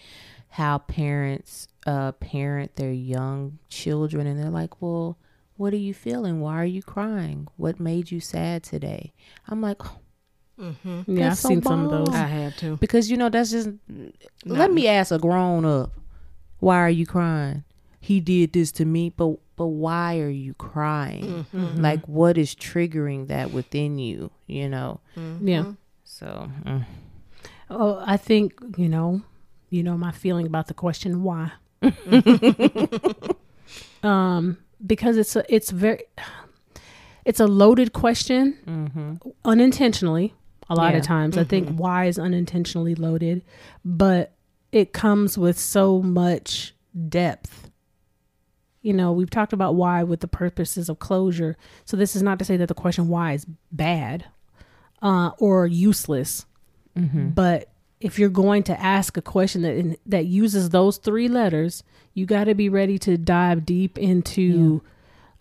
how parents uh parent their young children and they're like well what are you feeling why are you crying what made you sad today i'm like oh, Yeah, I've so seen some of those. I have to. because you know that's just let me ask a grown up why are you crying he did this to me but but why are you crying like what is triggering that within you you know Yeah. so mm. Oh, I think you know, you know my feeling about the question why. um, because it's a it's very it's a loaded question, unintentionally. A lot Yeah. of times, I think why is unintentionally loaded, but it comes with so much depth. You know, we've talked about why with the purposes of closure. So this is not to say that the question why is bad uh, or useless but if you're going to ask a question that that uses those three letters, you got to be ready to dive deep into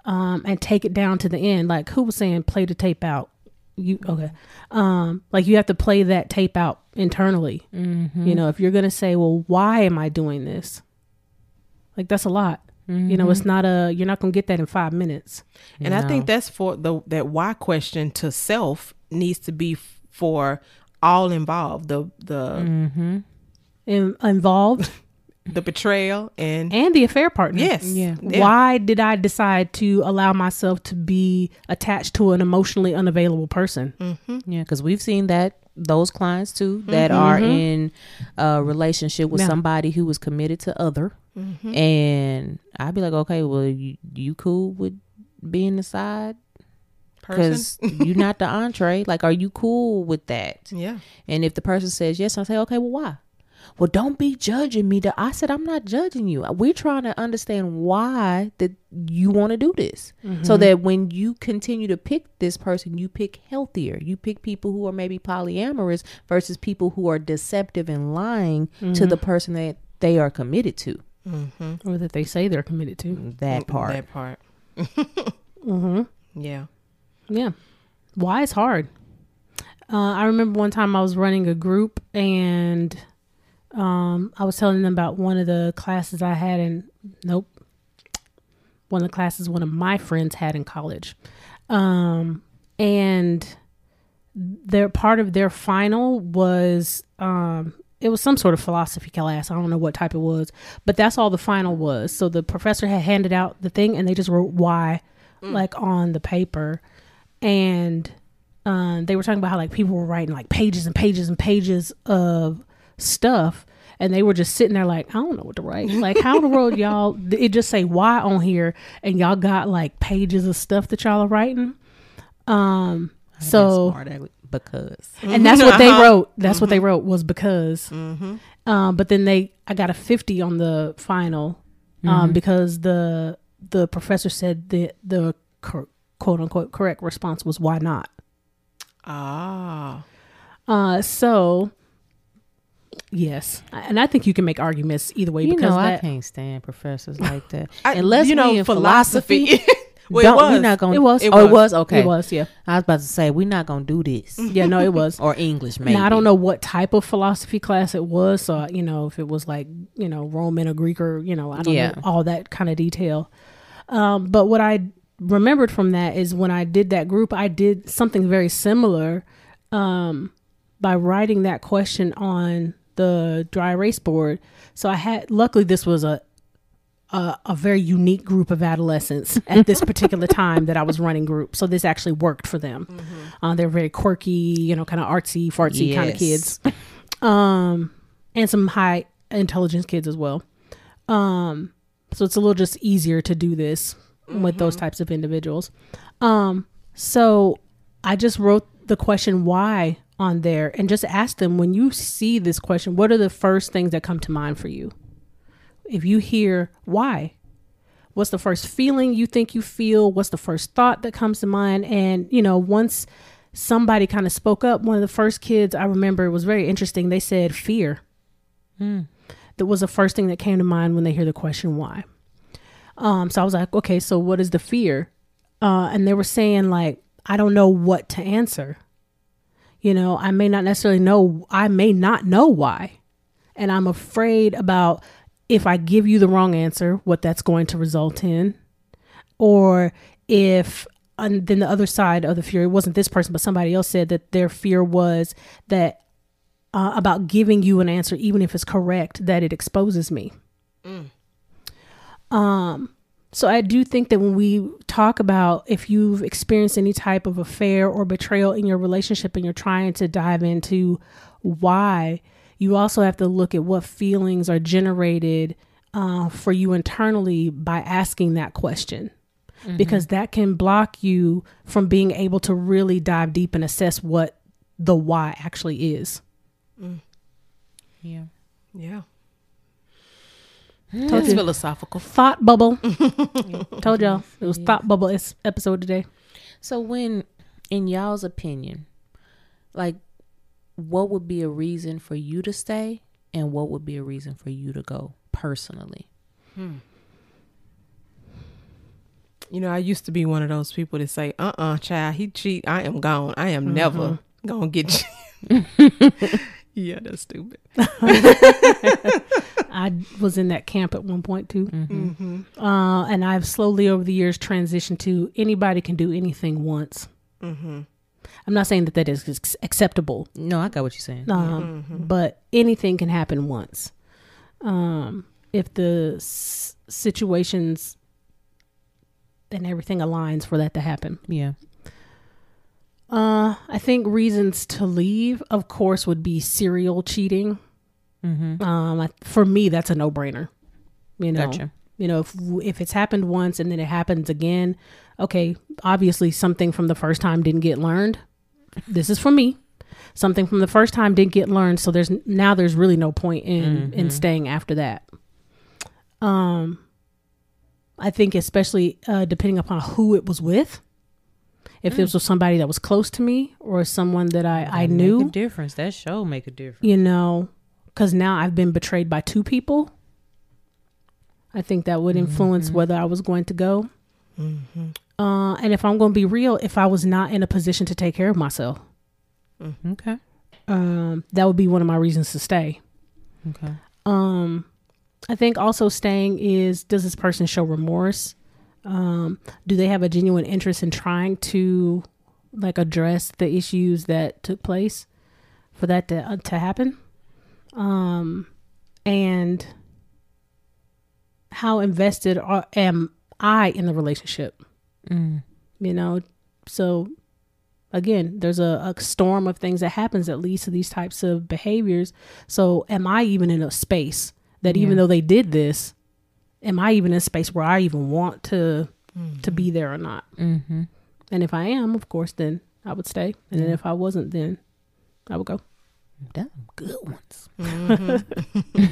um, and take it down to the end. Like who was saying, play the tape out. You okay? Um, like you have to play that tape out internally. Mm-hmm. You know, if you're gonna say, well, why am I doing this? Like that's a lot. You know, it's mm-hmm. not a. You're not gonna get that in five minutes. And I think that's for the that why question to self needs to be for all involved. The the mm-hmm. In, involved the betrayal and and the affair partner. yes, Yeah. Why did I decide to allow myself to be attached to an emotionally unavailable person? Mm-hmm. yeah because we've seen that those clients too that mm-hmm. are mm-hmm. in a relationship with Yeah. somebody who was committed to other and i'd be like okay well you, you cool with being the side person. because you're not the entree like are you cool with that Yeah, And if the person says yes, I say, okay, well, why? Well, don't be judging me. I said, I'm not judging you. We're trying to understand why that you want to do this, so mm-hmm. that when you continue to pick this person, you pick healthier. You pick people who are maybe polyamorous versus people who are deceptive and lying to mm-hmm. the person that they are committed to. Mm-hmm. Or that they say they're committed to. Mm, that mm, part. That part. Mm-hmm. Yeah. Yeah. Why is hard. Uh, I remember one time I was running a group and um, I was telling them about one of the classes I had in, nope, one of the classes one of my friends had in college. Um, and their part of their final was um, it was some sort of philosophy class. I don't know what type it was, but that's all the final was. So the professor had handed out the thing and they just wrote why like on the paper and um, they were talking about how like people were writing like pages and pages and pages of stuff and they were just sitting there like i don't know what to write. Like how in the world y'all it just say why on here and y'all got like pages of stuff that y'all are writing? Um so Smart because. And that's what they wrote. That's what they wrote was because. Um but then they i got a 50 on the final um because the the professor said the the cor- quote unquote correct response was why not? Ah. uh so yes and i think you can make arguments either way you because know I can't stand professors like that. I- Unless you know, philosophy. philosophy. well, don't- it was. We're not gonna. it was It oh, was. it was okay. it was yeah I was about to say we're not gonna do this yeah no it was or English maybe. Now I don't know what type of philosophy class it was, so you know if it was like you know Roman or Greek or you know I don't Yeah. know all that kind of detail. Um, but what I remembered from that is when I did that group, I did something very similar um, by writing that question on the dry erase board. So I had, luckily, this was a a, a very unique group of adolescents at this particular time that I was running group. So this actually worked for them. Uh, they're very quirky, you know, kind of artsy, fartsy kind of kids, um, and some high intelligence kids as well. Um, so it's a little just easier to do this with those types of individuals. Um, so I just wrote the question why on there and just ask them when you see this question, what are the first things that come to mind for you? If you hear why, what's the first feeling you think you feel? What's the first thought that comes to mind? And, you know, once somebody kind of spoke up, one of the first kids I remember it was very interesting. They said fear. That was the first thing that came to mind when they hear the question why. Um, so I was like, okay, so what is the fear? Uh, and they were saying like, I don't know what to answer. You know, I may not necessarily know. I may not know why, and I'm afraid about if I give you the wrong answer, what that's going to result in, or if and then the other side of the fear it wasn't this person, but somebody else said that their fear was that uh, about giving you an answer, even if it's correct, that it exposes me. Um, so I do think that when we talk about if you've experienced any type of affair or betrayal in your relationship and you're trying to dive into why, you also have to look at what feelings are generated uh, for you internally by asking that question. Because that can block you from being able to really dive deep and assess what the why actually is. Yeah. Yeah. Told That's you. philosophical. Thought bubble. Told y'all it was thought bubble episode today. So when in y'all's opinion, like what would be a reason for you to stay and what would be a reason for you to go personally? You know, I used to be one of those people that say, uh uh child, he cheat. I am gone. I am never gonna get you. yeah, that's stupid. I was in that camp at one point too. Mm-hmm. Uh, and I've slowly over the years transitioned to anybody can do anything once. Mm-hmm. I'm not saying that that is acceptable, No, I got what you're saying. um, Mm-hmm. but anything can happen once. Um, if the s- situations and everything aligns for that to happen. Yeah. Uh, I think reasons to leave, of course, would be serial cheating. Mm-hmm. Um, I, for me, that's a no brainer. You know, Gotcha. you know, if if it's happened once and then it happens again, okay, obviously something from the first time didn't get learned. This is for me. Something from the first time didn't get learned, so there's now there's really no point in in Mhm. staying after that. Um, I think especially uh, depending upon who it was with. If this was somebody that was close to me or someone that I I knew, make a difference. That show make a difference. you know, because now I've been betrayed by two people. I think that would influence whether I was going to go. Uh, and if I'm going to be real, if I was not in a position to take care of myself, Okay. um, that would be one of my reasons to stay. Okay. Um, I think also staying is does this person show remorse? Um, do they have a genuine interest in trying to like address the issues that took place for that to uh, to happen? Um, and how invested are, am I in the relationship? Mm. You know, so again, there's a, a storm of things that happens that leads to these types of behaviors. So, am I even in a space that even Yeah. though they did this, am I even in a space where I even want to to be there or not? Mm-hmm. And if I am, of course, then I would stay. And then if I wasn't, then I would go. Damn good ones.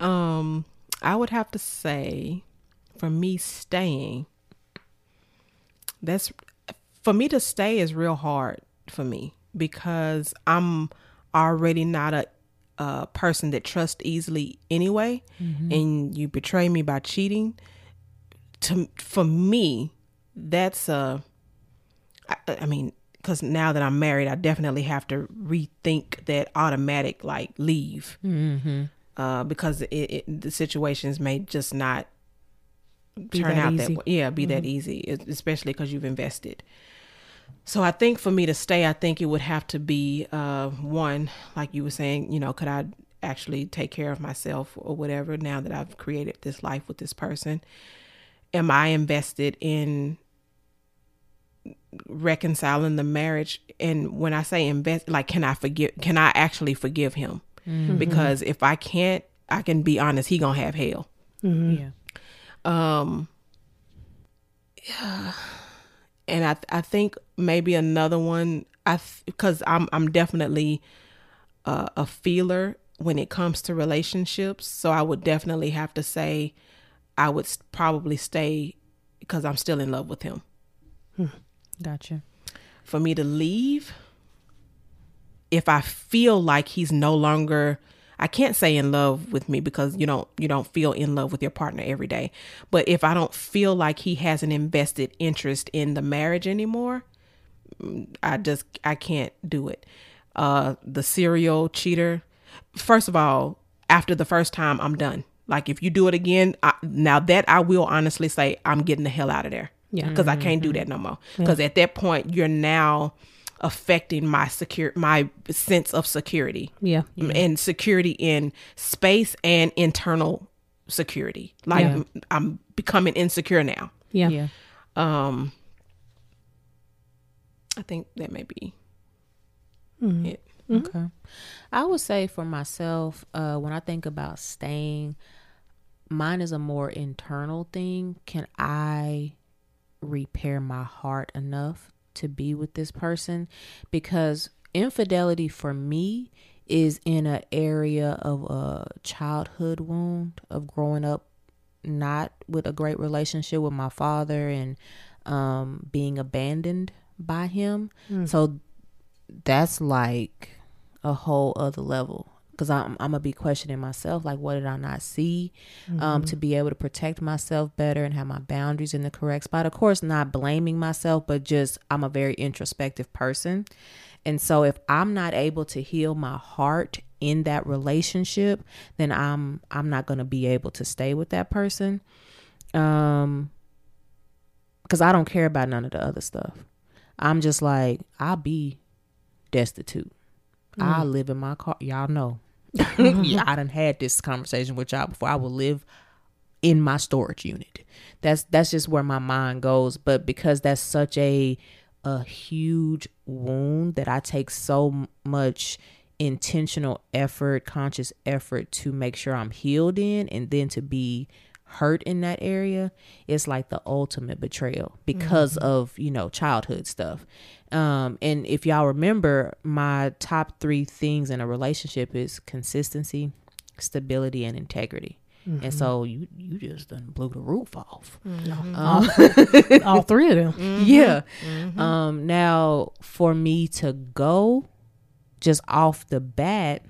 Um, I would have to say, for me staying, that's for me to stay is real hard for me because I'm already not a, a person that trusts easily anyway, and you betray me by cheating. To for me, that's a. I, I mean, because now that I'm married, I definitely have to rethink that automatic like leave Mm-hmm. uh, because it, it, the situations may just not Be turn that out easy. that way. Yeah, be that easy, especially because you've invested. So I think for me to stay, I think it would have to be uh, one, like you were saying, you know, could I actually take care of myself or whatever now that I've created this life with this person? Am I invested in reconciling the marriage? And when I say invest, like, can I forgive? Can I actually forgive him? Because if I can't, I can be honest, he gonna have hell. Yeah. Um, Yeah. and I I think maybe another one I because I'm I'm definitely uh, a feeler when it comes to relationships, so I would definitely have to say I would probably stay because I'm still in love with him. Gotcha. For me to leave, if I feel like he's no longer I can't say in love with me because you don't you don't feel in love with your partner every day. But if I don't feel like he has an invested interest in the marriage anymore, I just I can't do it. Uh the serial cheater. First of all, after the first time I'm done. Like if you do it again, I, now that I will honestly say I'm getting the hell out of there. Yeah. Because I can't do that no more. Because at that point you're now affecting my secure my sense of security Yeah. and security in space and internal security. Like Yeah. I'm becoming insecure now. Yeah. Yeah. Um I think that may be it. Okay. I would say for myself, uh, when I think about staying, mine is a more internal thing. Can I repair my heart enough to be with this person? Because infidelity for me is in an area of a childhood wound of growing up not with a great relationship with my father and um, being abandoned by him. So that's like a whole other level. Because I'm, I'm gonna be questioning myself like what did i not see? Um, to be able to protect myself better and have my boundaries in the correct spot. Of course not blaming myself but just i'm a very introspective person. And so if i'm not able to heal my heart in that relationship then i'm i'm not gonna be able to stay with that person. Um because i don't care about none of the other stuff i'm just like i'll be destitute. I mm. live in my car. Y'all know. yeah, I done had this conversation with y'all before. I will live in my storage unit. That's that's just where my mind goes. But because that's such a a huge wound that I take so much intentional effort, conscious effort to make sure I'm healed in and then to be hurt in that area, it's like the ultimate betrayal because mm-hmm. of, you know, childhood stuff. Um, and if y'all remember, my top three things in a relationship is consistency, stability, and integrity. And so mm-hmm. you you just done blew the roof off. Mm-hmm. Um, all, all three of them. Yeah. Um, now for me to go just off the bat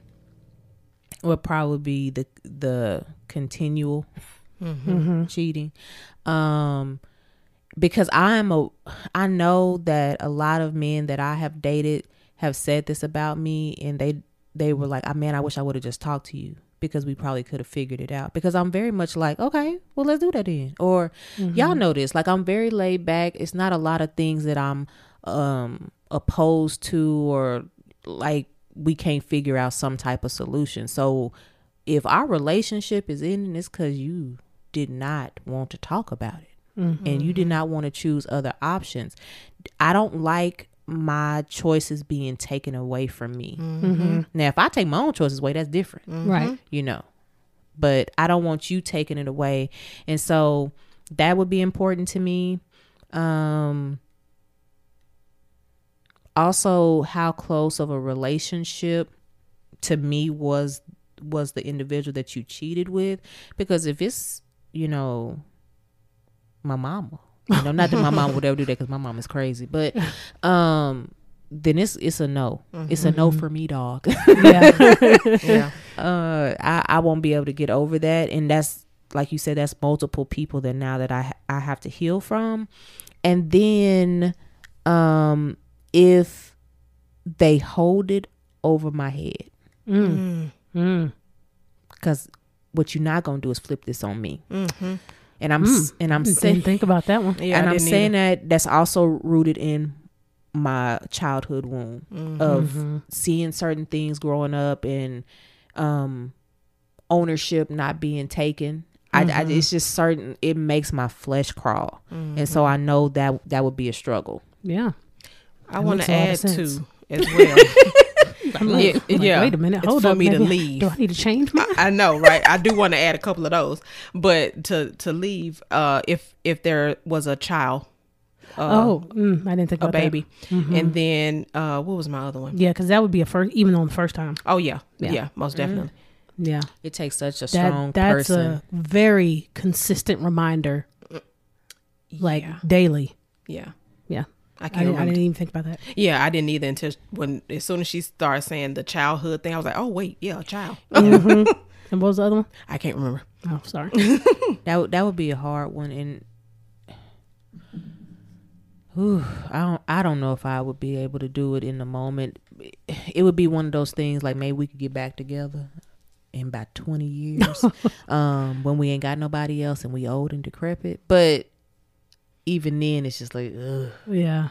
would probably be the the continual cheating. Um because I am a I know that a lot of men that I have dated have said this about me and they they were like, "I man, I wish I would have just talked to you." Because we probably could have figured it out. Because I'm very much like, okay, well, let's do that then. Or y'all know this. Like, I'm very laid back. It's not a lot of things that I'm um opposed to or like we can't figure out some type of solution. So if our relationship is ending, it's because you did not want to talk about it mm-hmm. and you did not want to choose other options. I don't like my choices being taken away from me. Mm-hmm. Mm-hmm. Now, if I take my own choices away, that's different Right. you know. But I don't want you taking it away. And so that would be important to me. Um also how close of a relationship to me was was the individual that you cheated with because if it's, you know, my mama, you know, not that my mom would ever do that cuz my mom is crazy, but um then it's it's a no. It's a no for me, dog. Yeah. Yeah. uh I, I won't be able to get over that and that's like you said that's multiple people that now that I I have to heal from and then um if they hold it over my head Mm. Mm. Cuz what you're not going to do is flip this on me Mm-hmm. And I'm mm. s and I'm saying think about that one. Yeah, and I I'm didn't saying that that's also rooted in my childhood wound mm-hmm. of mm-hmm. seeing certain things growing up and um ownership not being taken. I, I mm-hmm. it's just certain it makes my flesh crawl, and so I know that that would be a struggle. Yeah. I want to a lot of add sense. to as well. I'm like, Yeah, I'm like, yeah. Wait a minute. It's Hold for me to maybe I- leave. Do I need to change my? I know, right? I do want to add a couple of those, but to to leave, uh, if if there was a child, uh, oh, mm, I didn't think a about that. baby, and then uh, what was my other one? Yeah, because that would be a first, even on the first time. Oh yeah, Yeah. yeah, most definitely. Yeah, It takes such a that strong that's person. a very consistent reminder, like Yeah. daily. Yeah, Yeah, I I can't didn't, I didn't even think about that. yeah, I didn't either until when as soon as she started saying the childhood thing, I was like, oh wait, yeah, a child. Mhm. And what was the other one? I can't remember. Oh, sorry. That would that would be a hard one, and Whew, I don't I don't know if I would be able to do it in the moment. It would be one of those things like maybe we could get back together in about twenty years, um, when we ain't got nobody else and we old and decrepit. But even then, it's just like, ugh, Yeah,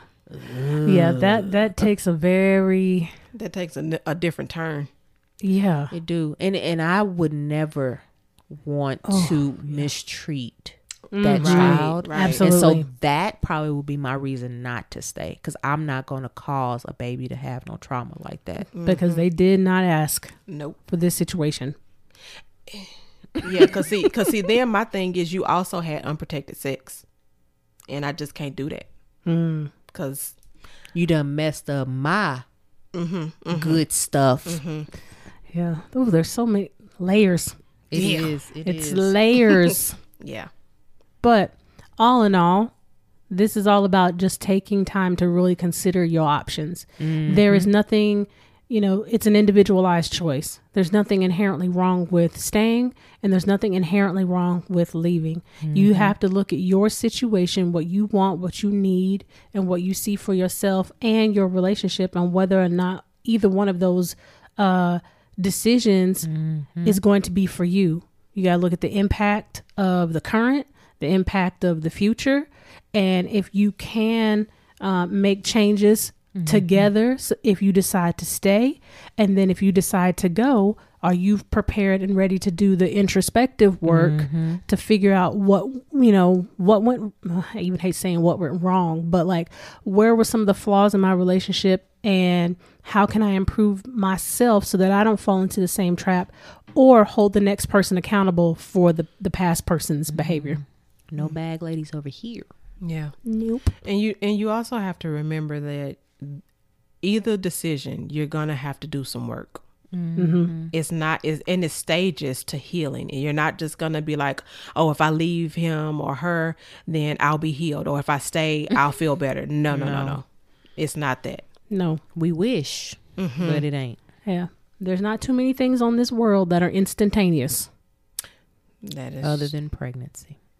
yeah. That that takes a very That takes a, a different turn. yeah. it do. And and I would never want to mistreat that Mm, child. right. Absolutely. And so that probably would be my reason not to stay because I'm not going to cause a baby to have no trauma like that. because they did not ask Nope. for this situation. Yeah, cause see, cause see, then my thing is you also had unprotected sex, and I just can't do that. Mm. Cause You done messed up my Mm-hmm, good stuff. Yeah. Oh, there's so many layers. It Yeah. is. It it's is. layers. yeah, But all in all, this is all about just taking time to really consider your options. There is nothing, you know, it's an individualized choice. There's nothing inherently wrong with staying, and there's nothing inherently wrong with leaving. You have to look at your situation, what you want, what you need, and what you see for yourself and your relationship, and whether or not either one of those uh, decisions is going to be for you. You got to look at the impact of the current, the impact of the future, and if you can uh, make changes Mm-hmm. together, so if you decide to stay, and then if you decide to go, are you prepared and ready to do the introspective work mm-hmm. to figure out what you know what went? I even hate saying what went wrong, but like where were some of the flaws in my relationship, and how can I improve myself so that I don't fall into the same trap or hold the next person accountable for the the past person's mm-hmm. behavior. no bag ladies over here. yeah. Nope. And you and you also have to remember that either decision you're gonna have to do some work. Mm-hmm. It's not is in its stages to healing, and you're not just gonna be like, oh, if I leave him or her, then I'll be healed, or if I stay, I'll feel better. No, no, no, no. No. It's not that. No. We wish, but it ain't. Yeah. There's not too many things on this world that are instantaneous. That is Other than pregnancy,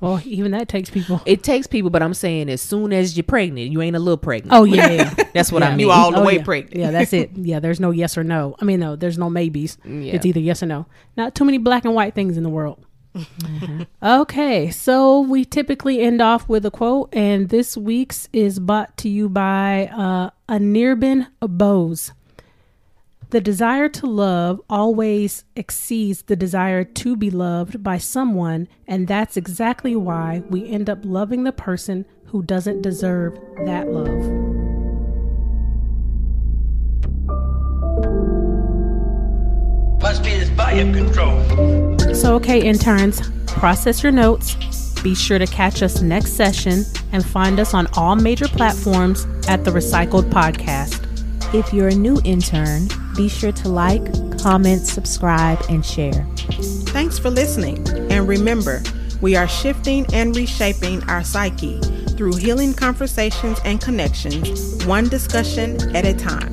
Well, even that takes people. it takes people. But I'm saying, as soon as you're pregnant, you ain't a little pregnant. Oh yeah, yeah. That's what Yeah. I mean. You all the Oh, way yeah. pregnant. Yeah, that's it. Yeah, there's no yes or no. I mean, no, there's no maybes. Yeah. It's either yes or no. Not too many black and white things in the world. Okay, so we typically end off with a quote, and this week's is brought to you by uh, Anirban Bose. The desire to love always exceeds the desire to be loved by someone, and that's exactly why we end up loving the person who doesn't deserve that love. Must be this Volume Kontrol. So, okay, interns, process your notes. Be sure to catch us next session and find us on all major platforms at the Recycled Podcast. If you're a new intern, be sure to like, comment, subscribe, and share. Thanks for listening. And remember, we are shifting and reshaping our psyche through healing conversations and connections, one discussion at a time.